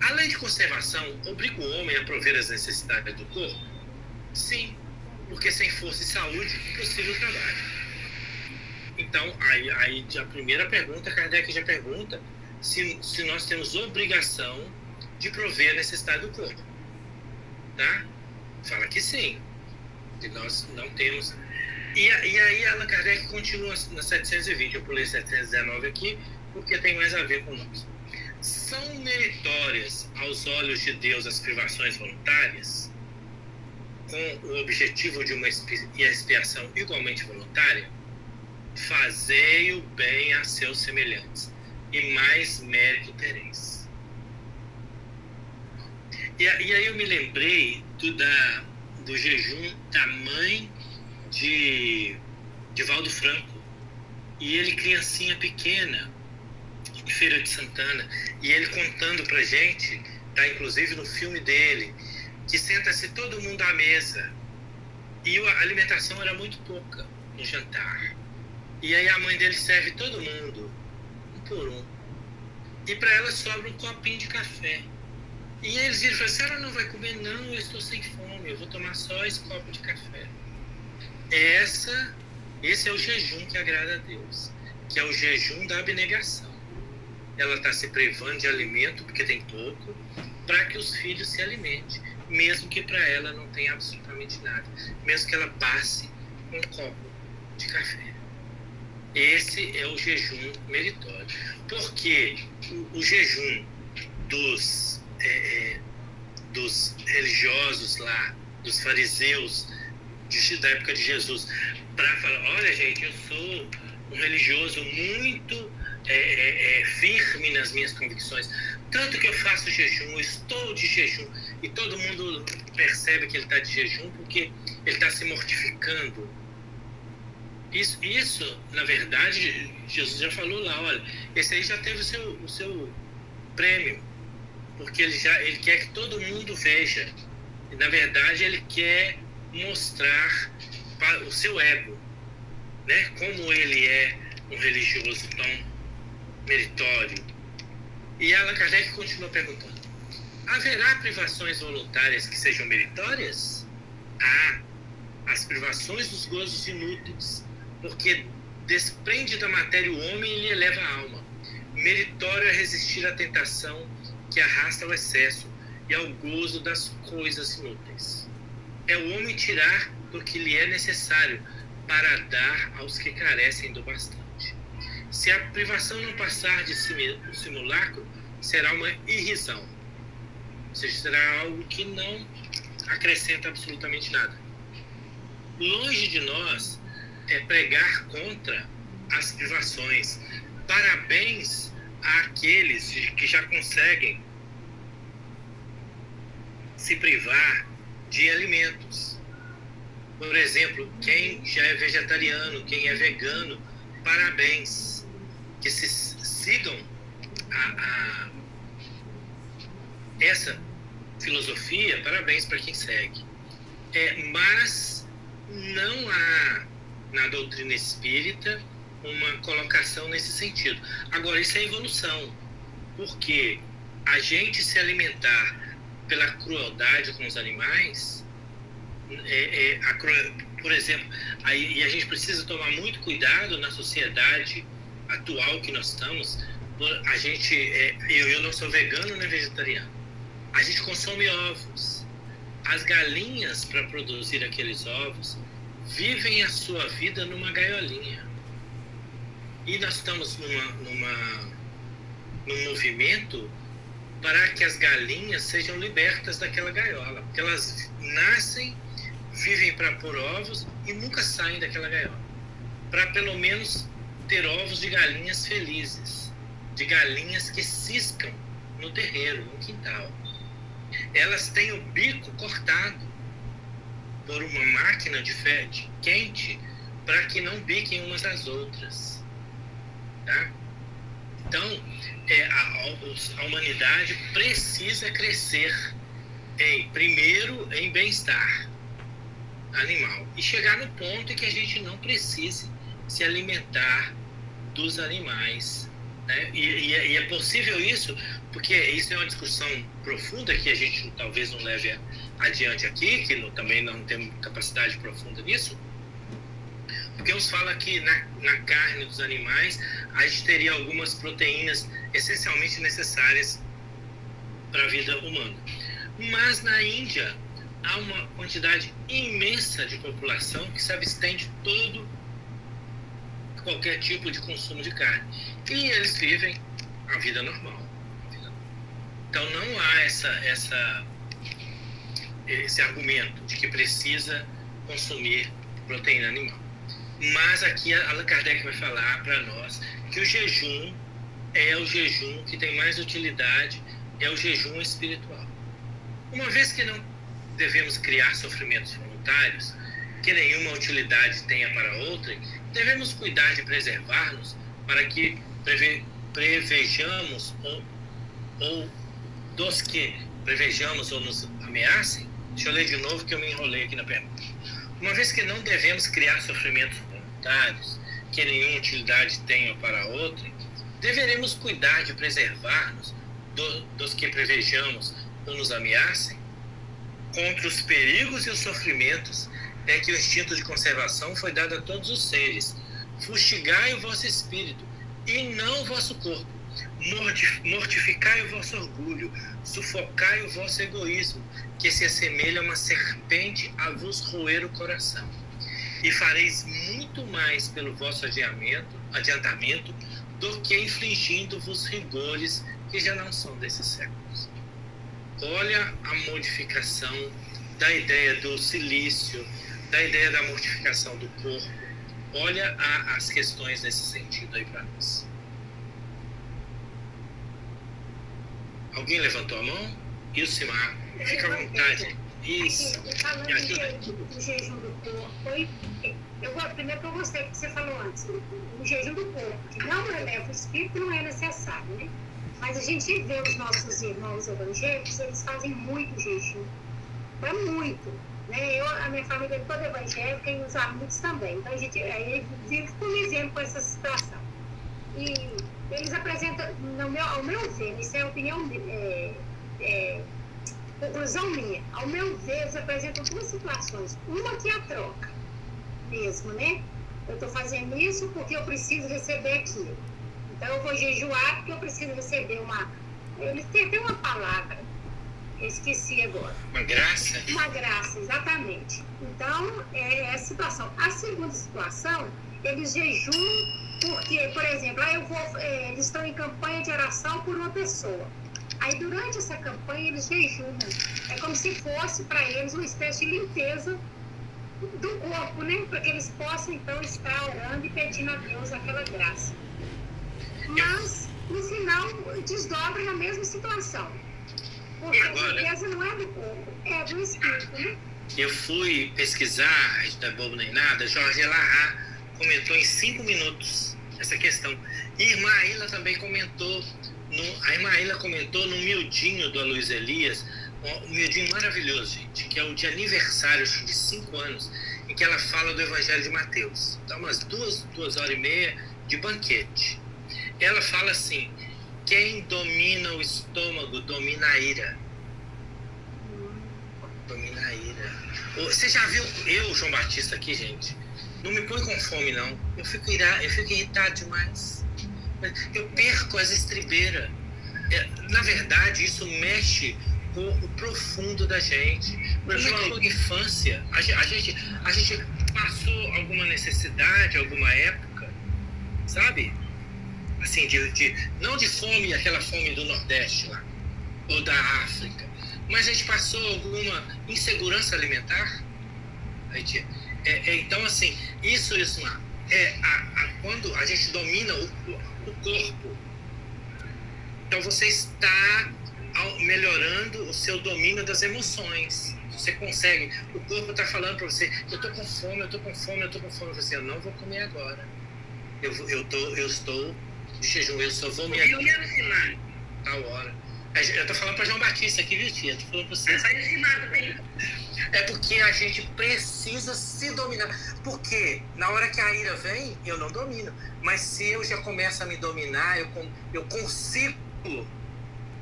A lei de conservação obriga o homem a prover as necessidades do corpo? Sim, porque sem força e saúde, impossível trabalho. Então, aí, aí a primeira pergunta, Kardec já pergunta se, se nós temos obrigação de prover a necessidade do corpo. Tá? Fala que sim, que nós não temos. E, e aí Allan Kardec continua na 720, eu pulei 719 aqui, porque tem mais a ver com nós. São meritórias aos olhos de Deus as privações voluntárias, com o objetivo de uma expiação igualmente voluntária? Fazei o bem a seus semelhantes, e mais mérito tereis. E, e aí eu me lembrei do, da, do jejum da mãe de, de Valdo Franco. E ele, criancinha pequena, em Feira de Santana, e ele contando pra gente, tá inclusive no filme dele, que senta-se todo mundo à mesa e a alimentação era muito pouca. no jantar. E aí a mãe dele serve todo mundo, um por um. E para ela sobra um copinho de café. E eles viram e falaram, a senhora não vai comer? Não, eu estou sem fome, eu vou tomar só esse copo de café. Essa, esse é o jejum que agrada a Deus, que é o jejum da abnegação. Ela está se privando de alimento, porque tem pouco, para que os filhos se alimentem, mesmo que para ela não tenha absolutamente nada, mesmo que ela passe um copo de café. Esse é o jejum meritório. Porque o, o jejum dos, é, é, dos religiosos lá, dos fariseus de, da época de Jesus, para falar: olha, gente, eu sou um religioso muito é, é, é, firme nas minhas convicções. Tanto que eu faço jejum, estou de jejum, e todo mundo percebe que ele está de jejum porque ele está se mortificando. Isso, isso, na verdade, Jesus já falou lá, olha, esse aí já teve o seu, o seu prêmio, porque ele já ele quer que todo mundo veja. E, na verdade, ele quer mostrar para o seu ego, né? Como ele é um religioso tão meritório. E Allan Kardec continua perguntando: haverá privações voluntárias que sejam meritórias? Há as privações dos gozos inúteis, porque desprende da matéria o homem e lhe eleva a alma. Meritório é resistir à tentação que arrasta ao excesso e ao gozo das coisas inúteis. É o homem tirar do que lhe é necessário para dar aos que carecem do bastante. Se a privação não passar de simulacro, será uma irrisão. Ou seja, será algo que não acrescenta absolutamente nada. Longe de nós é pregar contra as privações. Parabéns àqueles que já conseguem se privar de alimentos. Por exemplo, quem já é vegetariano, quem é vegano, parabéns. Que se sigam a, a essa filosofia, parabéns para quem segue. É, mas não há na doutrina espírita uma colocação nesse sentido. Agora, isso é evolução, porque a gente se alimentar pela crueldade com os animais, é, é, a, por exemplo, aí, e a gente precisa tomar muito cuidado na sociedade atual que nós estamos. A gente, é, eu, eu não sou vegano nem vegetariano. A gente consome ovos. As galinhas, para produzir aqueles ovos, vivem a sua vida numa gaiolinha. E nós estamos numa, numa, num movimento para que as galinhas sejam libertas daquela gaiola. Porque elas nascem, vivem para pôr ovos e nunca saem daquela gaiola. Para pelo menos ter ovos de galinhas felizes, de galinhas que ciscam no terreiro, no quintal. Elas têm o bico cortado por uma máquina de fede quente para que não biquem umas às outras. Tá? Então, é, a, a humanidade precisa crescer em, primeiro, em bem-estar animal e chegar no ponto em que a gente não precise se alimentar dos animais. Né? E, e, e, é possível isso, porque isso é uma discussão profunda que a gente talvez não leve adiante aqui, que não, também não temos capacidade profunda nisso. Porque uns falam que na, na carne dos animais a gente teria algumas proteínas essencialmente necessárias para a vida humana. Mas na Índia há uma quantidade imensa de população que se abstém de todo qualquer tipo de consumo de carne. E eles vivem a vida normal. Então não há essa, essa, esse argumento de que precisa consumir proteína animal. Mas aqui Allan Kardec vai falar para nós que o jejum é o jejum que tem mais utilidade, é o jejum espiritual. Uma vez que não devemos criar sofrimentos voluntários, que nenhuma utilidade tenha para outra, devemos cuidar de preservar-nos para que preve, prevejamos ou, ou dos que prevejamos ou nos ameacem. Deixa eu ler de novo que eu me enrolei aqui na pergunta. Uma vez que não devemos criar sofrimentos voluntários que nenhuma utilidade tenham para outrem, deveremos cuidar de preservar-nos do, dos que prevejamos ou nos ameacem? Contra os perigos e os sofrimentos é que o instinto de conservação foi dado a todos os seres. Fustigai o vosso espírito e não o vosso corpo. Mortificai o vosso orgulho, sufocai o vosso egoísmo, que se assemelha a uma serpente a vos roer o coração. E fareis muito mais pelo vosso adiamento, adiantamento do que infligindo-vos rigores que já não são desses séculos. Olha a modificação da ideia do silício, da ideia da mortificação do corpo. Olha a, as questões nesse sentido aí para nós. Alguém levantou a mão? Ilcimar, fica à vontade. Isso. Falando do jejum do corpo, eu, primeiro que eu gostei do que você falou antes, o jejum do corpo, que não eleva o espírito, não é necessário, né? Mas a gente vê os nossos irmãos evangélicos, eles fazem muito jejum, é muito. Né? Eu, a minha família é toda evangélica e os amigos também. Então a gente aí vive convivendo com essa situação. E eles apresentam, no meu, ao meu ver, isso é opinião, é, é, conclusão minha, ao meu ver, eles apresentam duas situações. Uma que é a troca mesmo, né? Eu estou fazendo isso porque eu preciso receber aquilo. Então eu vou jejuar porque eu preciso receber uma. Eles têm até uma palavra, eu esqueci agora. Uma graça? Uma graça, exatamente. Então, é, a situação. A segunda situação, eles jejuam porque, por exemplo, eu vou, é, eles estão em campanha de oração por uma pessoa. Aí durante essa campanha eles jejumam. É como se fosse para eles uma espécie de limpeza do corpo, né? Para que eles possam então estar orando e pedindo a Deus aquela graça. Mas, no final, desdobra na mesma situação. Porque Agora, a não é do corpo, é do espírito, né? Eu fui pesquisar, não é bobo nem nada, Jorge Elahá comentou em cinco minutos essa questão. E irmã Aila também comentou, no, a irmã Aila comentou no miudinho do Luiz Elias, um miudinho maravilhoso, gente, que é o de aniversário de cinco anos, em que ela fala do Evangelho de Mateus. Dá umas duas, duas horas e meia de banquete. Ela fala assim: quem domina o estômago domina a ira. Domina a ira. Você já viu eu, João Batista, aqui, gente? Não me põe com fome, não. Eu fico, ira, eu fico irritado demais. Eu perco as estribeiras. É, na verdade, isso mexe com o profundo da gente. Por exemplo, na infância, a gente, a gente passou alguma necessidade, alguma época, sabe? Assim, de, de, não de fome, aquela fome do Nordeste lá, ou da África, mas a gente passou alguma insegurança alimentar. Gente, é, é, então, assim, isso, isso é a, a, quando a gente domina o, o, corpo. Então, você está melhorando o seu domínio das emoções. Você consegue. O corpo está falando para você: eu estou com fome, eu estou com fome, eu estou com fome. Você, eu não vou comer agora. Eu, eu, tô, eu estou de jejum, eu só vou me. alimentar. Tal hora. Eu estou falando para João Batista aqui, viu, tia? Estou falando para você. É porque a gente precisa se dominar. Porque na hora que a ira vem, eu não domino. Mas se eu já começo a me dominar, eu, eu consigo.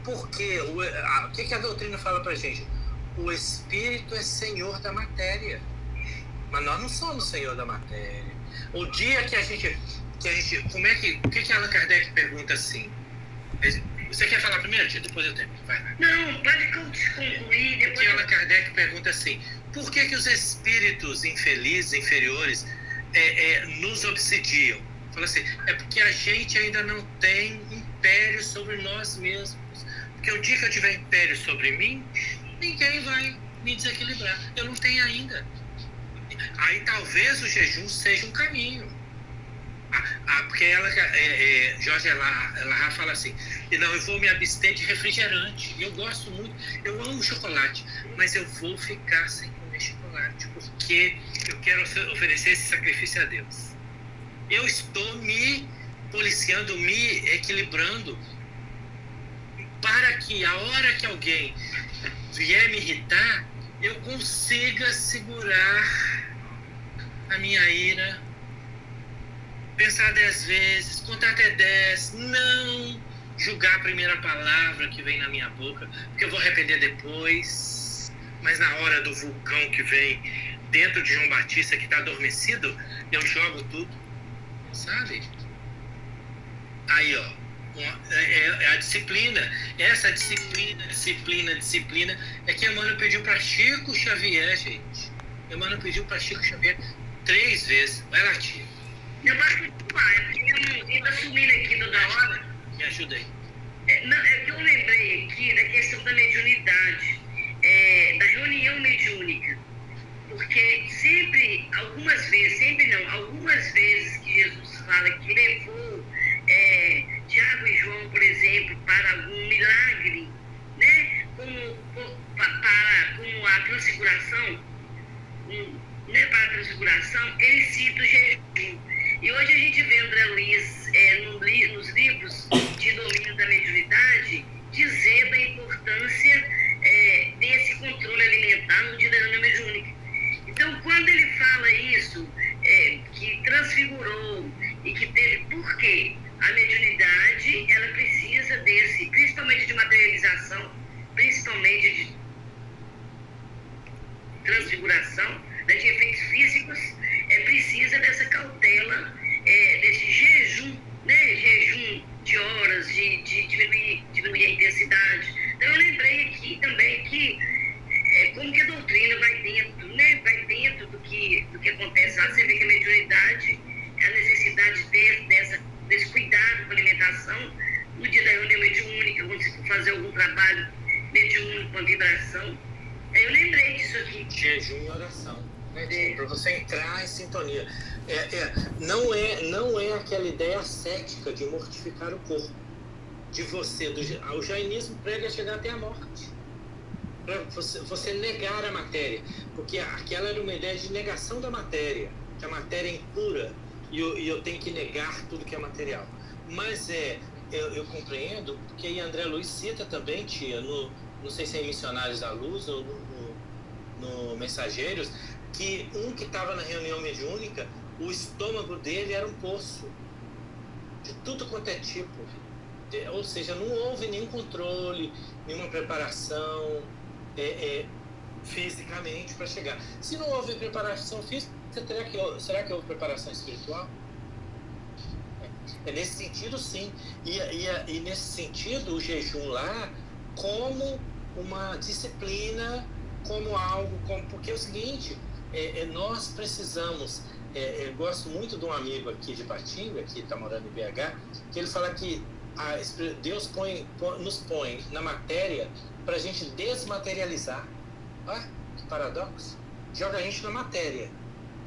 Porque o, a, o que, que a doutrina fala pra gente? O espírito é senhor da matéria. Mas nós não somos senhor da matéria. O dia que a gente. Que a gente como é que. O que, que Allan Kardec pergunta assim? Você quer falar primeiro, tia? Depois eu termino. Vai, vai. Não, pode concluir. Depois Porque Allan Kardec pergunta assim: por que, que os espíritos infelizes, inferiores, é, é, nos obsidiam? Fala assim: é porque a gente ainda não tem império sobre nós mesmos. Porque o dia que eu tiver império sobre mim, ninguém vai me desequilibrar. Eu não tenho ainda. Aí talvez o jejum seja um caminho. Ah, porque ela, é, é, Jorge ela fala assim, não, eu vou me abster de refrigerante. Eu gosto muito, eu amo chocolate, mas eu vou ficar sem comer chocolate, porque eu quero oferecer esse sacrifício a Deus. Eu estou me policiando, me equilibrando, para que a hora que alguém vier me irritar, eu consiga segurar a minha ira pensar dez vezes, contar até dez, não julgar a primeira palavra que vem na minha boca, porque eu vou arrepender depois. Mas na hora do vulcão que vem dentro de João Batista que está adormecido, eu jogo tudo, sabe? Aí, ó, é, é, é a disciplina. Essa disciplina, disciplina, disciplina é que Emmanuel pediu para Chico Xavier, gente. Emmanuel pediu para Chico Xavier três vezes. Vai lá, Chico. Eu é eu estou sumindo aqui toda hora. Me ajuda aí. É, não, é que eu lembrei aqui da questão da mediunidade, é, da reunião mediúnica. Porque sempre, algumas vezes, sempre não, algumas vezes que Jesus fala que levou é, Tiago e João, por exemplo, para algum milagre, né? como, para, como a transfiguração, um, né? para a transfiguração, ele cita o jejum. E hoje a gente vê André Luiz é, no, nos livros de domínio da mediunidade dizer da importância é, desse controle alimentar no reunião mediúnica. Então, quando ele fala isso, é, que transfigurou e que teve por quê? A mediunidade, ela precisa desse, principalmente de materialização, principalmente de transfiguração, né, de efeitos físicos, é precisa dessa cautela, é, desse jejum, né, jejum de horas, de, de diminuir, diminuir a intensidade. Então eu lembrei aqui também que é, como que a doutrina vai dentro, né, vai dentro do que, do que acontece você vê que a mediunidade, a necessidade de, dessa desse cuidado com a alimentação, no dia da reunião mediúnica, quando você for fazer algum trabalho mediúnico com a vibração. Aí eu lembrei disso aqui. Jejum e oração. Né, é. Para você entrar em É, é, não, é, não é aquela ideia cética de mortificar o corpo. De você, do, o jainismo prega chegar até a morte. Para você, você negar a matéria. Porque aquela era uma ideia de negação da matéria. Que a matéria é impura e eu, e eu tenho que negar tudo que é material. Mas é, eu, eu compreendo, porque aí André Luiz cita também, tia, no, não sei se é em Missionários da Luz ou no, no, no Mensageiros, que um que estava na reunião mediúnica, o estômago dele era um poço, de tudo quanto é tipo. De, ou seja, não houve nenhum controle, nenhuma preparação é, é, fisicamente para chegar. Se não houve preparação física, Será que, será que houve preparação espiritual? É nesse sentido, sim. E, e, e nesse sentido, o jejum lá, como uma disciplina, como algo, como, porque é o seguinte, é, é, nós precisamos. É, eu gosto muito de um amigo aqui de Patinga, que está morando em BH, que ele fala que a, Deus põe, põe, nos põe na matéria para a gente desmaterializar. Ah, que paradoxo! Joga a gente na matéria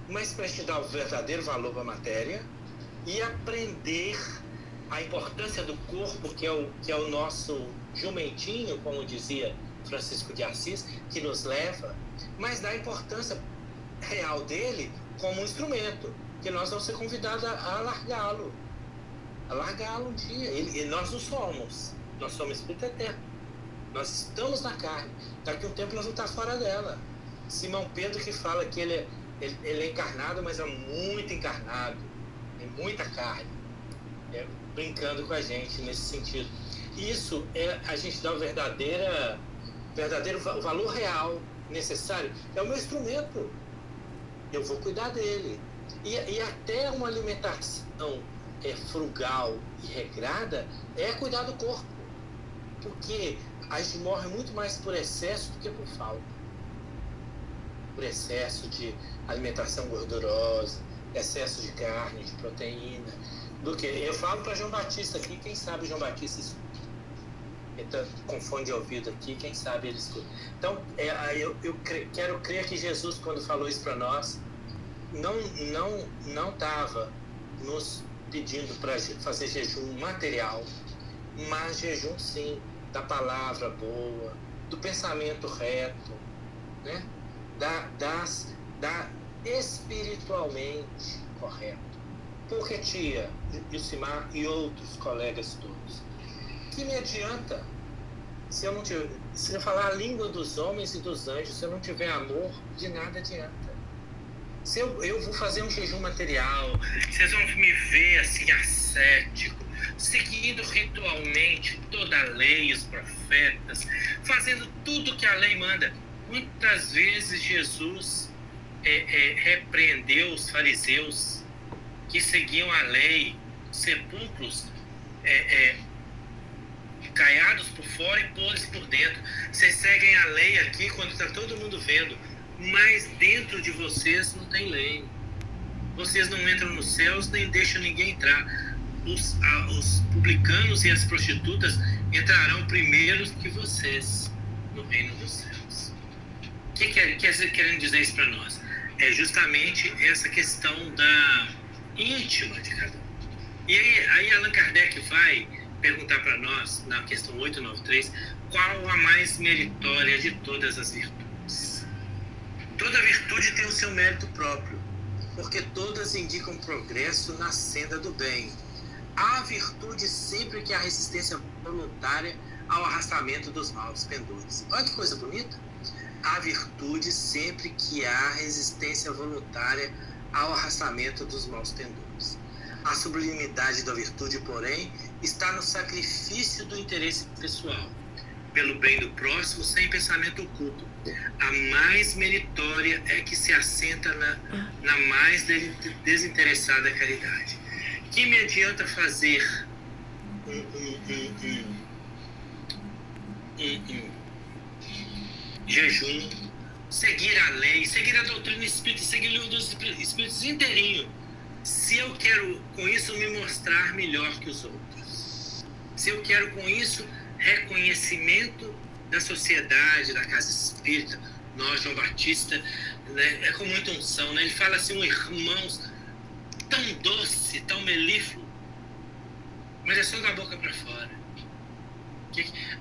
mas para te dar o verdadeiro valor para a matéria e aprender a importância do corpo, que é o, que é o nosso jumentinho, como dizia Francisco de Assis, que nos leva, mas dá a importância real dele como um instrumento, que nós vamos ser convidados a, largá-lo, a largá-lo um dia. Ele, nós não somos, nós somos espírito eterno. Nós estamos na carne. Daqui a um tempo nós vamos estar fora dela. Simão Pedro que fala que ele é ele, ele é encarnado, mas é muito encarnado. Tem muita carne. É, brincando com a gente nesse sentido. Isso é a gente dá o verdadeiro valor real necessário. É o meu instrumento. Eu vou cuidar dele. E, e até uma alimentação é, frugal e regrada é cuidar do corpo. Porque a gente morre muito mais por excesso do que por falta. Por excesso de alimentação gordurosa, excesso de carne, de proteína, do que. Eu falo para João Batista aqui, quem sabe João Batista. Ele tá com fone de ouvido aqui, quem sabe ele escuta. Então, é, eu, eu cre, quero crer que Jesus, quando falou isso para nós, não não não estava nos pedindo para fazer jejum material, mas jejum sim da palavra boa, do pensamento reto, né? da, das, da espiritualmente correto. Porque, tia, Yusimar e outros colegas todos, que me adianta se eu não tiver, se eu falar a língua dos homens e dos anjos, se eu não tiver amor, de nada adianta. Se eu, eu vou fazer um jejum material, vocês vão me ver assim, ascético, seguindo ritualmente toda a lei, os profetas, fazendo tudo que a lei manda. Muitas vezes Jesus é, é, repreendeu os fariseus que seguiam a lei, sepulcros é, é, caiados por fora e podres por dentro. Vocês seguem a lei aqui quando está todo mundo vendo, mas dentro de vocês não tem lei. Vocês não entram nos céus nem deixam ninguém entrar. Os, a, os publicanos e as prostitutas entrarão primeiro que vocês no reino dos céus. O que quer, quer querendo dizer isso para nós? É justamente essa questão da íntima de cada um. E aí, aí Allan Kardec vai perguntar para nós, na questão 893, qual a mais meritória de todas as virtudes. Toda virtude tem o seu mérito próprio, porque todas indicam progresso na senda do bem. Há virtude sempre que há resistência voluntária ao arrastamento dos maus pendores. Olha que coisa bonita! Há virtude sempre que há resistência voluntária ao arrastamento dos maus pendores. A sublimidade da virtude, porém, está no sacrifício do interesse pessoal, pelo bem do próximo, sem pensamento oculto. A mais meritória é que se assenta na, na mais desinteressada caridade. Que me adianta fazer um, um, um, um jejum, seguir a lei, seguir a doutrina espírita, seguir o livro dos espíritos inteirinho, se eu quero com isso me mostrar melhor que os outros, se eu quero com isso reconhecimento da sociedade, da casa espírita, nós, João Batista, né, é com muita unção, né? ele fala assim, um irmão tão doce, tão melífluo, mas é só da boca para fora.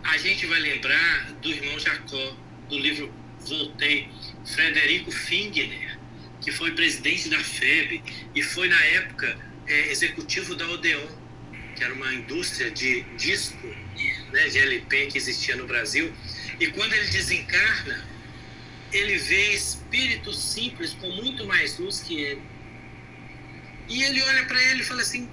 A gente vai lembrar do irmão Jacó, do livro Voltei, Frederico Fingner, que foi presidente da FEB e foi, na época, é, executivo da Odeon, que era uma indústria de disco, né, de LP que existia no Brasil. E quando ele desencarna, ele vê espíritos simples com muito mais luz que ele. E ele olha para ele e fala assim: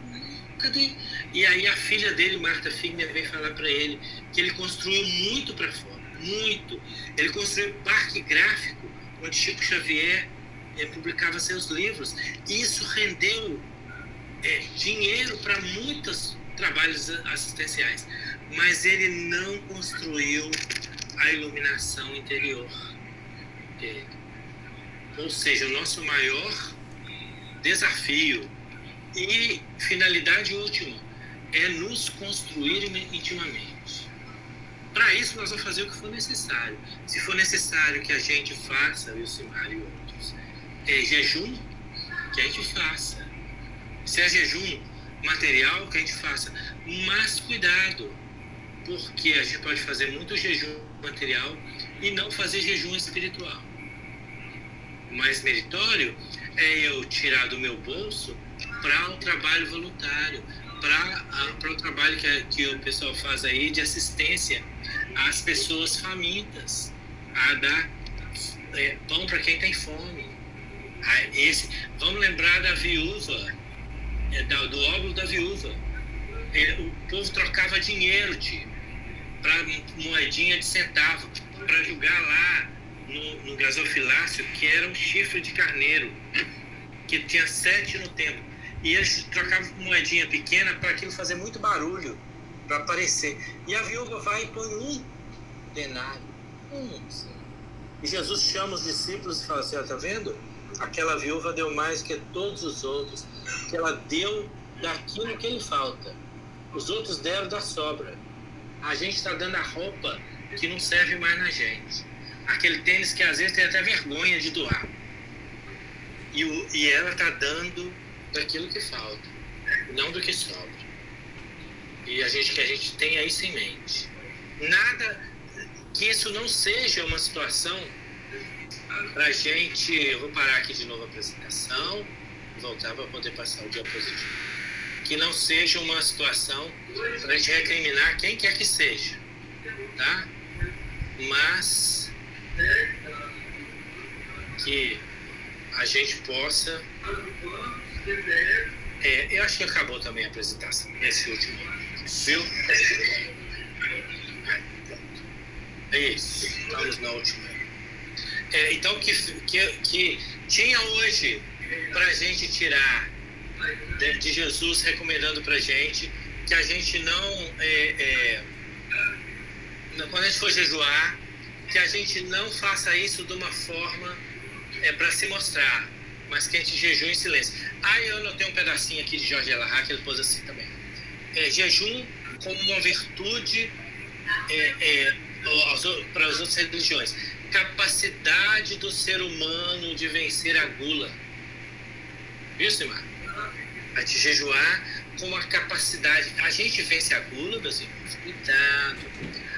cadê? E aí a filha dele, Marta Figner, vem falar para ele que ele construiu muito para fora, muito. Ele construiu um parque gráfico onde Chico Xavier é, publicava seus livros. E isso rendeu é, dinheiro para muitos trabalhos assistenciais, mas ele não construiu a iluminação interior dele. Ou seja, o nosso maior desafio e finalidade última é nos construir intimamente. Para isso, nós vamos fazer o que for necessário. Se for necessário que a gente faça, o outros, é, jejum, que a gente faça. Se é jejum material, que a gente faça. Mas cuidado, porque a gente pode fazer muito jejum material e não fazer jejum espiritual. O mais meritório é eu tirar do meu bolso para um trabalho voluntário, para o trabalho que, que o pessoal faz aí de assistência às pessoas famintas, a dar é, pão para quem tem fome, esse, vamos lembrar da viúva, é, do óvulo da viúva. o povo trocava dinheiro, para moedinha de centavo, para jogar lá no, no gasofilácio, que era um chifre de carneiro, que tinha sete no tempo. E eles trocavam moedinha pequena para aquilo fazer muito barulho, para aparecer. E a viúva vai e põe um denário. Um, e Jesus chama os discípulos e fala assim: está vendo? Aquela viúva deu mais que todos os outros, que ela deu daquilo que lhe falta. Os outros deram da sobra. A gente está dando a roupa que não serve mais na gente. Aquele tênis que às vezes tem até vergonha de doar. E, o, e ela está dando daquilo que falta, não do que sobra. E a gente que a gente tenha isso em mente. Nada que isso não seja uma situação para a gente, eu vou parar aqui de novo a apresentação e voltar para poder passar o diapositivo. Que não seja uma situação para a gente recriminar quem quer que seja, tá? Mas que a gente possa. É, eu acho que acabou também a apresentação, esse último. Viu? É isso, estamos na última. É, então, que, que, que tinha hoje para a gente tirar de, de Jesus recomendando para a gente que a gente não, é, é, quando a gente for jejuar, que a gente não faça isso de uma forma é, para se mostrar, mas que a gente jejum em silêncio. Ah, eu anotei um pedacinho aqui de Jorge Elahá, que ele pôs assim também. É, jejum como uma virtude é, é, para as outras religiões. Capacidade do ser humano de vencer a gula. Viu, Simar? A gente jejuar com uma capacidade. A gente vence a gula, meus irmãos. Cuidado.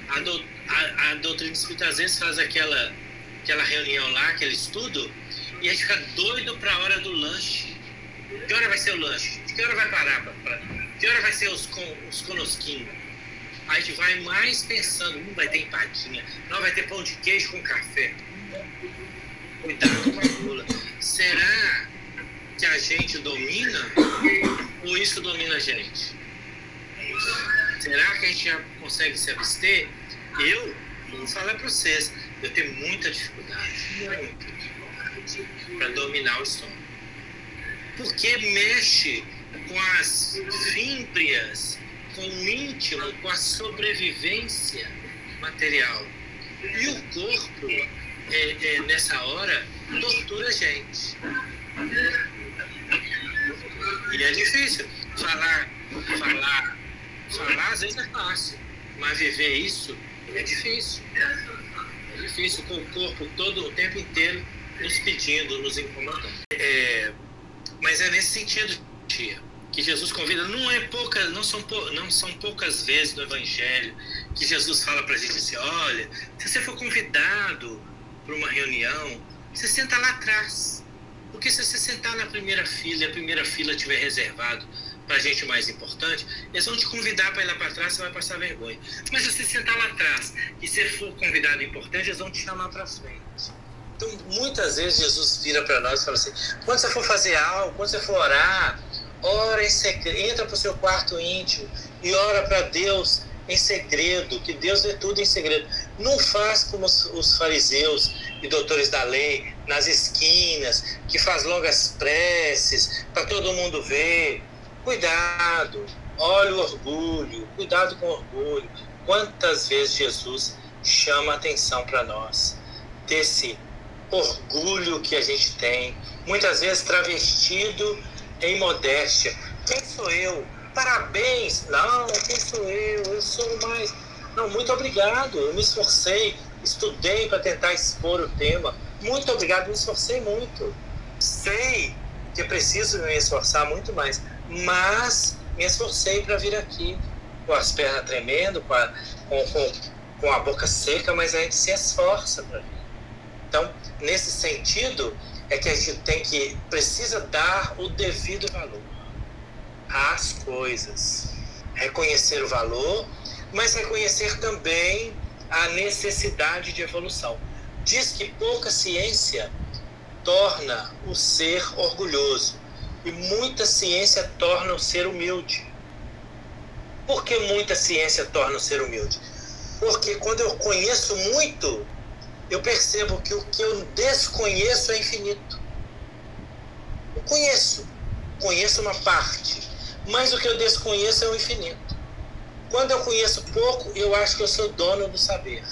A, do, a, a doutrina espírita às vezes faz aquela, aquela reunião lá, aquele estudo, e a gente fica doido para a hora do lanche. Que hora vai ser o lanche? De que hora vai parar? Pra, que hora vai ser os, os conosquinhos? A gente vai mais pensando, hum, vai ter empadinha, não vai ter pão de queijo com café. Cuidado com a gula. Será que a gente domina ou isso domina a gente? Será que a gente já consegue se abster? Eu, vou falar para vocês, eu tenho muita dificuldade para dominar o estômago. Porque mexe com as fímbrias, com o íntimo, com a sobrevivência material. E o corpo, é, é, nessa hora, tortura a gente. E é difícil. Falar, falar, falar às vezes é fácil, mas viver isso é difícil. É difícil com o corpo todo o tempo inteiro nos pedindo, nos incomodando. É, mas é nesse sentido, tia, que Jesus convida. Não é pouca, não são, não são poucas vezes no Evangelho que Jesus fala para a gente assim: olha, se você for convidado para uma reunião, você senta lá atrás. Porque se você sentar na primeira fila e a primeira fila estiver reservado para gente mais importante, eles vão te convidar para ir lá para trás, você vai passar vergonha. Mas se você sentar lá atrás e se for convidado importante, eles vão te chamar para frente. Então, muitas vezes Jesus vira para nós e fala assim: quando você for fazer algo, quando você for orar, ora em segredo, entra para o seu quarto íntimo e ora para Deus em segredo, que Deus vê tudo em segredo. Não faz como os, os fariseus e doutores da lei nas esquinas, que faz longas preces para todo mundo ver. Cuidado, olha o orgulho, cuidado com o orgulho. Quantas vezes Jesus chama atenção para nós desse orgulho que a gente tem, muitas vezes travestido em modéstia. Quem sou eu? Parabéns! Não, quem sou eu? Eu sou mais. Não, muito obrigado. Eu me esforcei, estudei para tentar expor o tema. Muito obrigado, me esforcei muito. Sei que preciso me esforçar muito mais mas me esforcei para vir aqui com as pernas tremendo, com a, com, com, com a boca seca, mas a gente se esforça para vir. Então, nesse sentido, é que a gente tem que, precisa dar o devido valor às coisas. Reconhecer o valor, mas reconhecer também a necessidade de evolução. Diz que pouca ciência torna o ser orgulhoso e muita ciência torna o ser humilde. Por que muita ciência torna o ser humilde? Porque quando eu conheço muito, eu percebo que o que eu desconheço é infinito. Eu conheço, conheço uma parte, mas o que eu desconheço é o infinito. Quando eu conheço pouco, eu acho que eu sou dono do saber.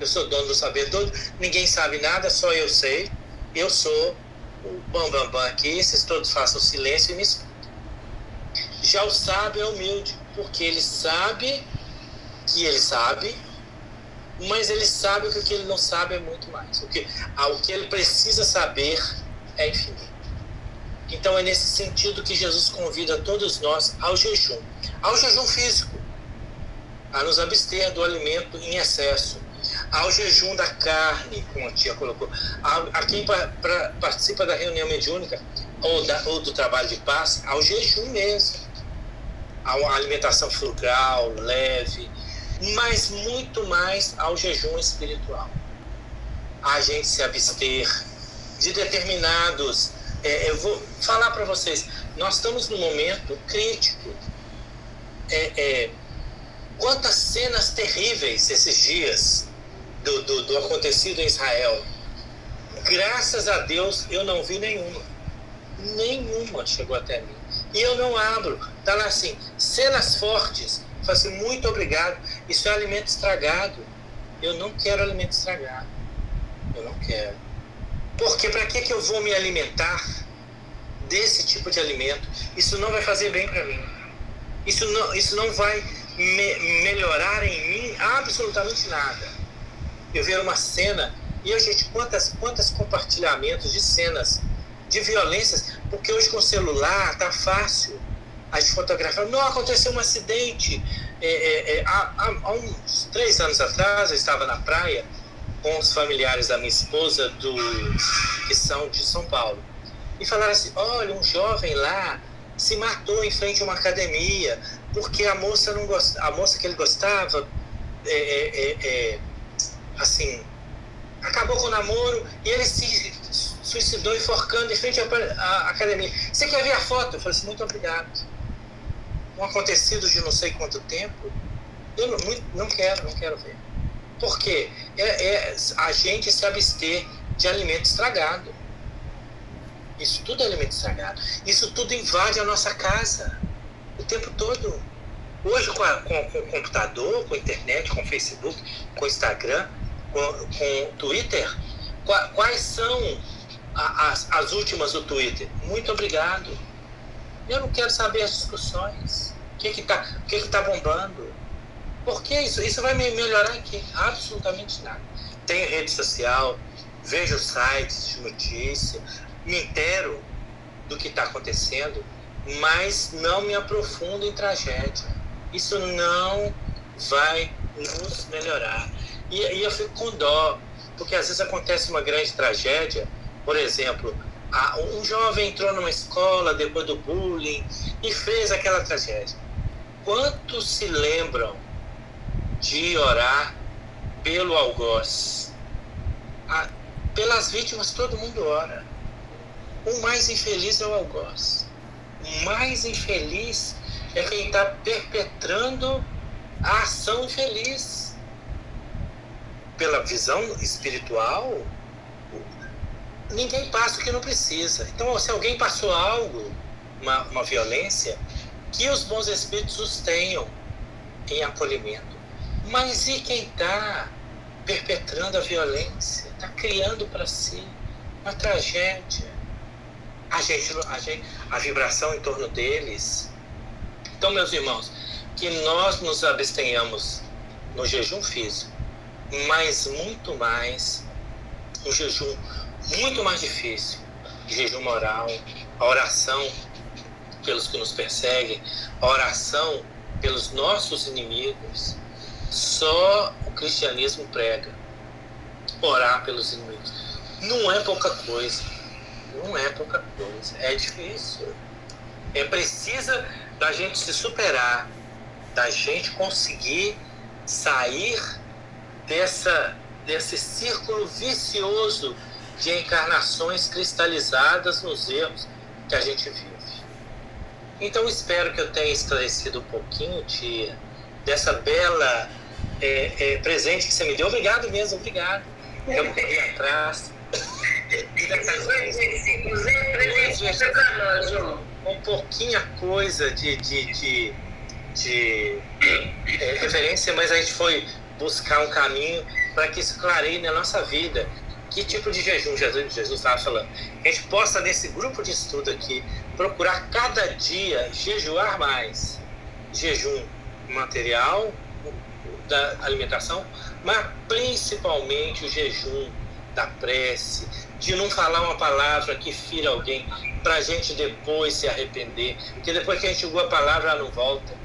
Eu sou dono do saber todo, ninguém sabe nada, só eu sei. Eu sou o bam bam bam aqui, vocês todos façam silêncio e me escutem. Já o sábio é humilde, porque ele sabe que ele sabe, mas ele sabe que o que ele não sabe é muito mais. O que, ah, o que ele precisa saber é infinito. Então é nesse sentido que Jesus convida todos nós ao jejum, ao jejum físico, a nos abster do alimento em excesso, ao jejum da carne, como a tia colocou, a, a quem pra, pra, participa da reunião mediúnica ou, da, ou do trabalho de paz, ao jejum mesmo, a alimentação frugal, leve, mas muito mais ao jejum espiritual. A gente se abster de determinados. É, eu vou falar para vocês, nós estamos num momento crítico. É, é, quantas cenas terríveis esses dias do, do, do acontecido em Israel. Graças a Deus eu não vi nenhuma. Nenhuma chegou até mim. E eu não abro. Está lá assim, cenas fortes. Falo assim, muito obrigado. Isso é alimento estragado. Eu não quero alimento estragado. Eu não quero. Porque para que, que eu vou me alimentar desse tipo de alimento? Isso não vai fazer bem para mim. Isso não, isso não vai me, melhorar em mim absolutamente nada. Eu ver uma cena e a gente quantas quantos compartilhamentos de cenas de violências, porque hoje com o celular tá fácil a gente fotografar. Não aconteceu um acidente. É, é, é, há, há, uns três anos atrás eu estava na praia com os familiares da minha esposa do que são de São Paulo e falaram assim: olha, um jovem lá se matou em frente a uma academia porque a moça não gost... a moça que ele gostava é, é, é, assim acabou com o namoro e ele se suicidou enforcando em frente à academia. Você quer ver a foto? Eu falei assim, muito obrigado. Um acontecido de não sei quanto tempo, eu não, não quero, não quero ver. Por quê? É, é a gente se abster de alimento estragado. Isso tudo é alimento estragado. Isso tudo invade a nossa casa o tempo todo. Hoje, com, a, com, com o computador, com a internet, com o Facebook, com o Instagram, com, com o Twitter, quais são as, as últimas do Twitter? Muito obrigado. Eu não quero saber as discussões. O que está que que tá bombando? Por que isso? Isso vai me melhorar aqui? Absolutamente nada. Tenho rede social, vejo sites de notícia, me entero do que está acontecendo, mas não me aprofundo em tragédia. Isso não vai nos melhorar. E, e eu fico com dó, porque às vezes acontece uma grande tragédia, por exemplo, um jovem entrou numa escola depois do bullying e fez aquela tragédia. Quantos se lembram de orar pelo algoz? pelas vítimas todo mundo ora. O mais infeliz é o algoz. O mais infeliz é quem está perpetrando a ação infeliz pela visão espiritual, ninguém passa o que não precisa. Então, se alguém passou algo, uma, uma violência, que os bons espíritos os tenham em acolhimento. Mas e quem está perpetrando a violência? Está criando para si uma tragédia. A, gente, a, gente, a vibração em torno deles. Então, meus irmãos, que nós nos abstenhamos no jejum físico mas muito mais um jejum muito mais difícil, jejum moral, a oração pelos que nos perseguem, a oração pelos nossos inimigos. Só o cristianismo prega orar pelos inimigos. Não é pouca coisa. Não é pouca coisa. É difícil. É precisa da gente se superar, da gente conseguir sair dessa, desse círculo vicioso de encarnações cristalizadas nos erros que a gente vive. Então espero que eu tenha esclarecido um pouquinho, tia, dessa bela é, é, presente que você me deu. Obrigado mesmo, obrigado. Eu corri atrás. um pouquinho a coisa de, de, de, de é, referência, mas a gente foi buscar um caminho para que isso clareie na nossa vida. Que tipo de jejum Jesus estava falando? Que a gente possa, nesse grupo de estudo aqui, procurar cada dia jejuar mais. Jejum material, da alimentação, mas principalmente o jejum da prece, de não falar uma palavra que fira alguém, para a gente depois se arrepender. Porque depois que a gente julgou a palavra, ela não volta.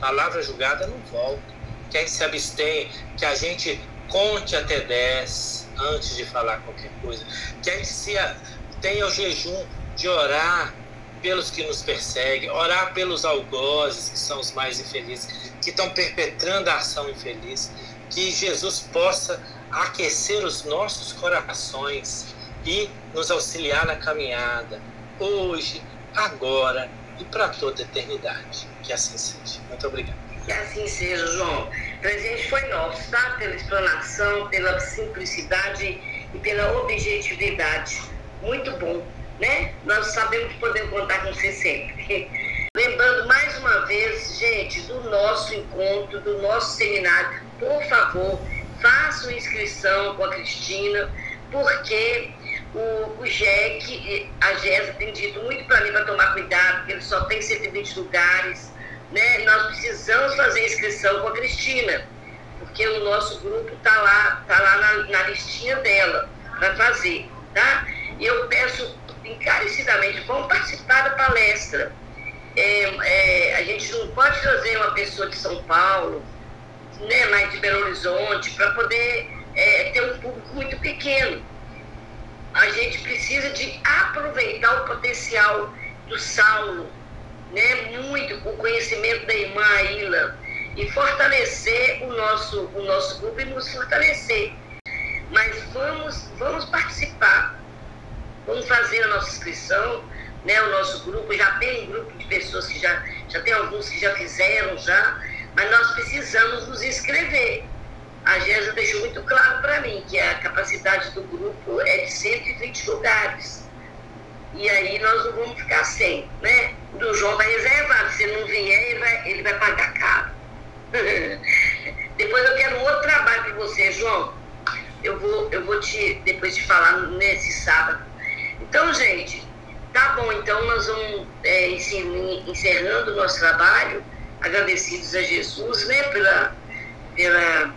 Palavra julgada não volta que a gente se abstenha, que a gente conte até 10 antes de falar qualquer coisa, que a gente se, tenha o jejum de orar pelos que nos perseguem, orar pelos algozes, que são os mais infelizes, que estão perpetrando a ação infeliz, que Jesus possa aquecer os nossos corações e nos auxiliar na caminhada, hoje, agora e para toda a eternidade. Que assim seja. Muito obrigado. Que assim seja, João. O presente foi nosso, tá? Pela explanação, pela simplicidade e pela objetividade. Muito bom, né? Nós sabemos que podemos contar com você sempre. Lembrando mais uma vez, gente, do nosso encontro, do nosso seminário, por favor, façam inscrição com a Cristina, porque o, o a GESA tem dito muito para mim para tomar cuidado, porque ele só tem 120 lugares. Né? Nós precisamos fazer inscrição com a Cristina, porque o nosso grupo está lá, tá lá na, na listinha dela para fazer. Tá? E eu peço encarecidamente, vamos participar da palestra. É, é, a gente não pode trazer uma pessoa de São Paulo, né, mais de Belo Horizonte, para poder é, ter um público muito pequeno a gente precisa de aproveitar o potencial do Saulo, né? muito o conhecimento da irmã Aila e fortalecer o nosso, o nosso grupo e nos fortalecer. Mas vamos, vamos participar, vamos fazer a nossa inscrição, né? o nosso grupo, já tem um grupo de pessoas que já, já tem alguns que já fizeram já, mas nós precisamos nos inscrever a GESA deixou muito claro para mim que a capacidade do grupo é de 120 lugares. E aí nós não vamos ficar sem, né? O João vai reservar, se não vier, ele vai, ele vai pagar caro. depois eu quero um outro trabalho para você, João. Eu vou, eu vou te depois te falar nesse sábado. Então, gente, tá bom, então nós vamos é, encerrando o nosso trabalho, agradecidos a Jesus, né, pela, pela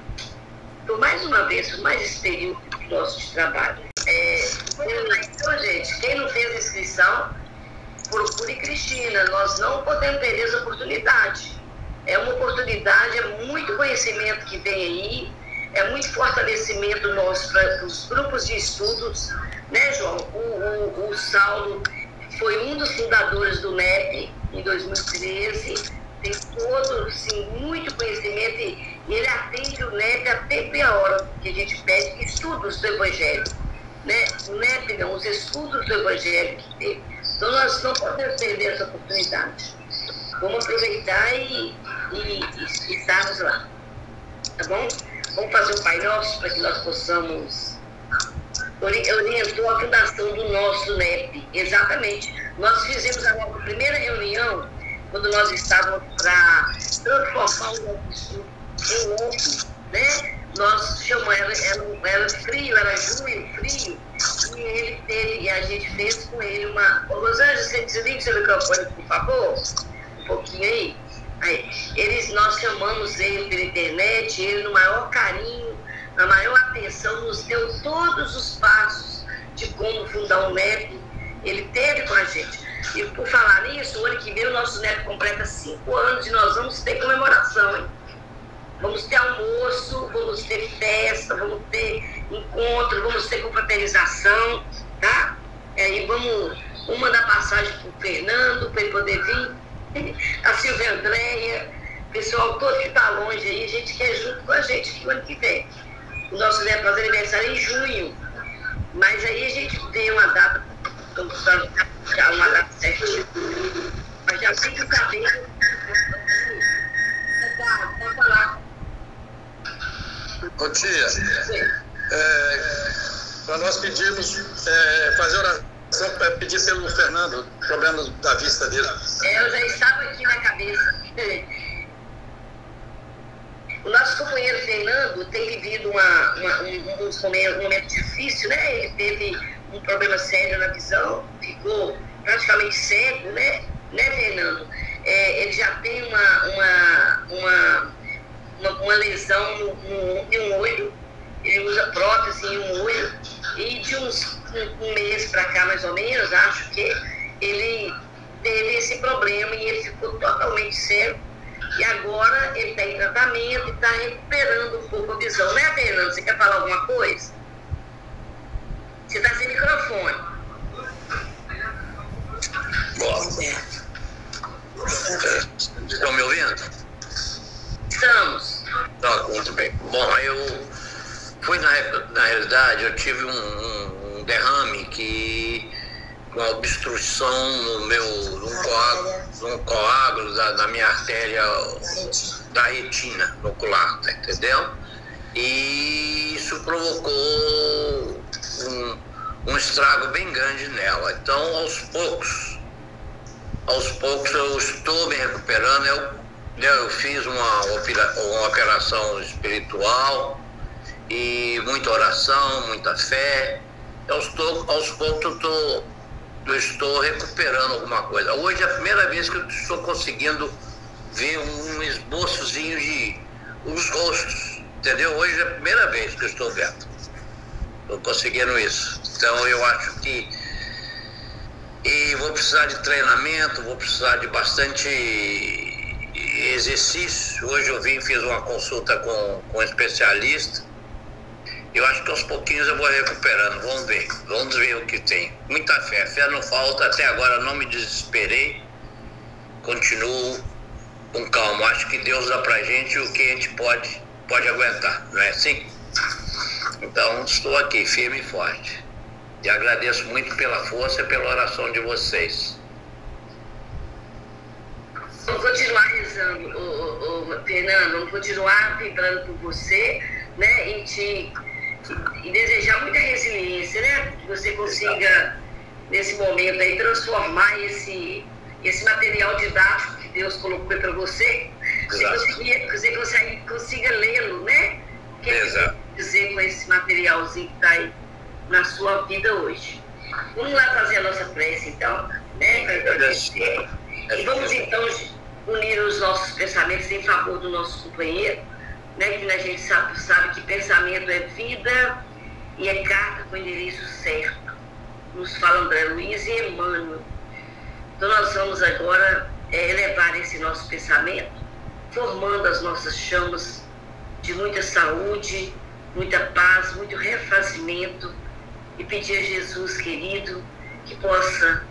por mais uma vez, por mais esse período nosso de trabalho. É, então, gente, quem não fez inscrição, procure Cristina. Nós não podemos perder essa oportunidade. É uma oportunidade, é muito conhecimento que vem aí, é muito fortalecimento nosso para os grupos de estudos. Né, João? O, o, o Saulo foi um dos fundadores do NEP em 2013 tem todo, sim, muito conhecimento e, ele atende o NEP a tempo e a hora que a gente pede estudos do Evangelho. Né? O NEP não, os estudos do Evangelho que teve. Então nós não podemos perder essa oportunidade. Vamos aproveitar e, e, e estarmos lá. Tá bom? Vamos fazer o Pai Nosso para que nós possamos orientou a fundação do nosso NEP. Exatamente. Nós fizemos a nossa primeira reunião quando nós estávamos para transformar o nosso em outro, né? Nós chamamos, era, era, frio, era junho, frio, e ele teve, e a gente fez com ele uma. Ô, Rosângela, você desliga o seu microfone, por favor? Um pouquinho aí. aí. Eles, nós chamamos ele pela internet, ele no maior carinho, na maior atenção, nos deu todos os passos de como fundar um NEP. Ele teve com a gente. E por falar nisso, o ano que vem o nosso neto completa cinco anos e nós vamos ter comemoração, hein? Vamos ter almoço, vamos ter festa, vamos ter encontro, vamos ter confraternização, tá? E vamos, vamos mandar passagem para o Fernando, para ele poder vir, a Silvia Andréia, pessoal todo que está longe aí, a gente quer junto com a gente aqui o ano que vem. O nosso neto faz aniversário em junho, mas aí a gente tem uma data, estamos já uma data certinha. Mas já saber. Pode falar. Ô tia, é, para nós pedimos é, fazer oração para pedir pelo Fernando, problema da vista dele. É, eu já estava aqui na cabeça. O nosso companheiro Fernando tem vivido uma, uma, um, um, momento difícil, né? Ele teve um problema sério na visão, ficou praticamente cego, né, né Fernando? É, ele já tem uma, uma, uma, uma, uma lesão no, no, em um olho, ele usa prótese em um olho, e de uns um, um mês para cá, mais ou menos, acho que ele teve esse problema e ele ficou totalmente cego. E agora ele está em tratamento e está recuperando um pouco a visão, né, Fernando? Você quer falar alguma coisa? Você está sem microfone. Bom. Estão me ouvindo? Estamos. Tá, muito bem. Bom, eu fui na, na realidade, eu tive um, um, um derrame que uma obstrução no meu num coágulo, num coágulo da, da minha artéria da retina ocular, tá entendendo? E isso provocou um, um estrago bem grande nela. Então, aos poucos, aos poucos eu estou me recuperando. Eu, eu fiz uma, uma operação espiritual e muita oração, muita fé. Aos, aos poucos eu, eu estou recuperando alguma coisa. Hoje é a primeira vez que eu estou conseguindo ver um esboçozinho de os rostos, entendeu? Hoje é a primeira vez que eu estou vendo. Conseguindo isso. Então eu acho que e vou precisar de treinamento, vou precisar de bastante exercício. Hoje eu vim fiz uma consulta com, com um especialista. Eu acho que aos pouquinhos eu vou recuperando. Vamos ver. Vamos ver o que tem. Muita fé. Fé não falta. Até agora não me desesperei. Continuo com calma. Acho que Deus dá pra gente o que a gente pode, pode aguentar. Não é assim? Então estou aqui, firme e forte. E agradeço muito pela força e pela oração de vocês. Vamos continuar rezando, ô, ô, ô, Fernando, vamos continuar vibrando por você, né? E te e desejar muita resiliência, né? Que você consiga, nesse momento aí, transformar esse, esse material didático que Deus colocou para você, você consiga, você consiga, consiga lê-lo, né? Que Exato. dizer com esse materialzinho que está aí na sua vida hoje. Vamos lá fazer a nossa prece, então, né? E vamos então unir os nossos pensamentos em favor do nosso companheiro, né? Que a gente sabe, sabe que pensamento é vida e é carta com endereço certo. Nos fala André Luiz e Emmanuel. Então nós vamos agora é, elevar esse nosso pensamento, formando as nossas chamas de muita saúde, muita paz, muito refazimento e pedir a Jesus querido que possa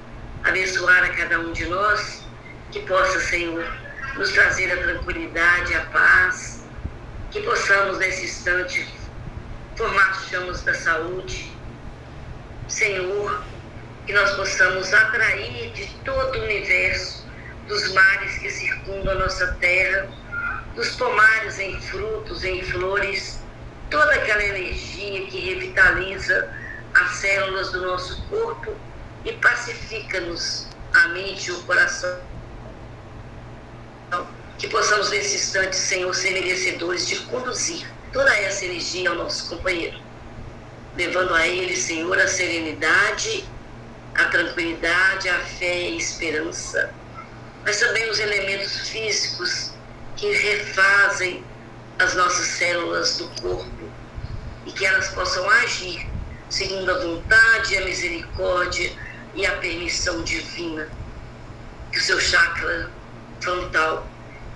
abençoar a cada um de nós, que possa, Senhor, nos trazer a tranquilidade, a paz, que possamos nesse instante formar chamas da saúde. Senhor, que nós possamos atrair de todo o universo, dos mares que circundam a nossa terra, dos pomares em frutos, em flores, toda aquela energia que revitaliza as células do nosso corpo e pacifica-nos a mente e o coração. Que possamos nesse instante, Senhor, ser merecedores de conduzir toda essa energia ao nosso companheiro, levando a ele, Senhor, a serenidade, a tranquilidade, a fé e a esperança, mas também os elementos físicos que refazem as nossas células do corpo e que elas possam agir segundo a vontade, a misericórdia e a permissão divina. Que o seu chakra frontal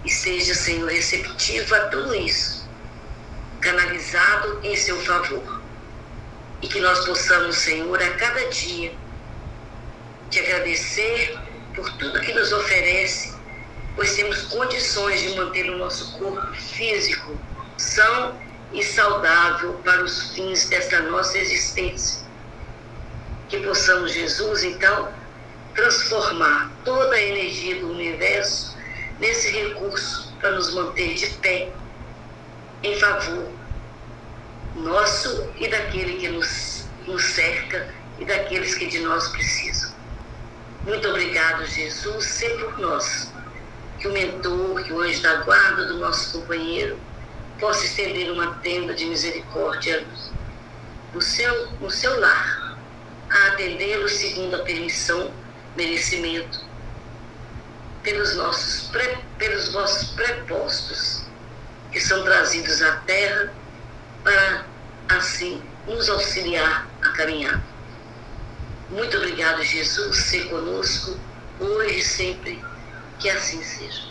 esteja, Senhor, receptivo a tudo isso, canalizado em seu favor. E que nós possamos, Senhor, a cada dia te agradecer por tudo que nos oferece, pois temos condições de manter o nosso corpo físico são e saudável para os fins desta nossa existência. Que possamos, Jesus, então, transformar toda a energia do universo nesse recurso para nos manter de pé em favor nosso e daquele que nos, nos cerca e daqueles que de nós precisam. Muito obrigado, Jesus, ser por nós. Que o mentor, que o anjo da guarda do nosso companheiro, possa estender uma tenda de misericórdia no seu, no seu lar, a atendê-lo segundo a permissão, merecimento, pelos nossos, pré, pelos vossos prepostos, que são trazidos à terra para, assim, nos auxiliar a caminhar. Muito obrigado, Jesus, ser conosco, hoje e sempre, que assim seja.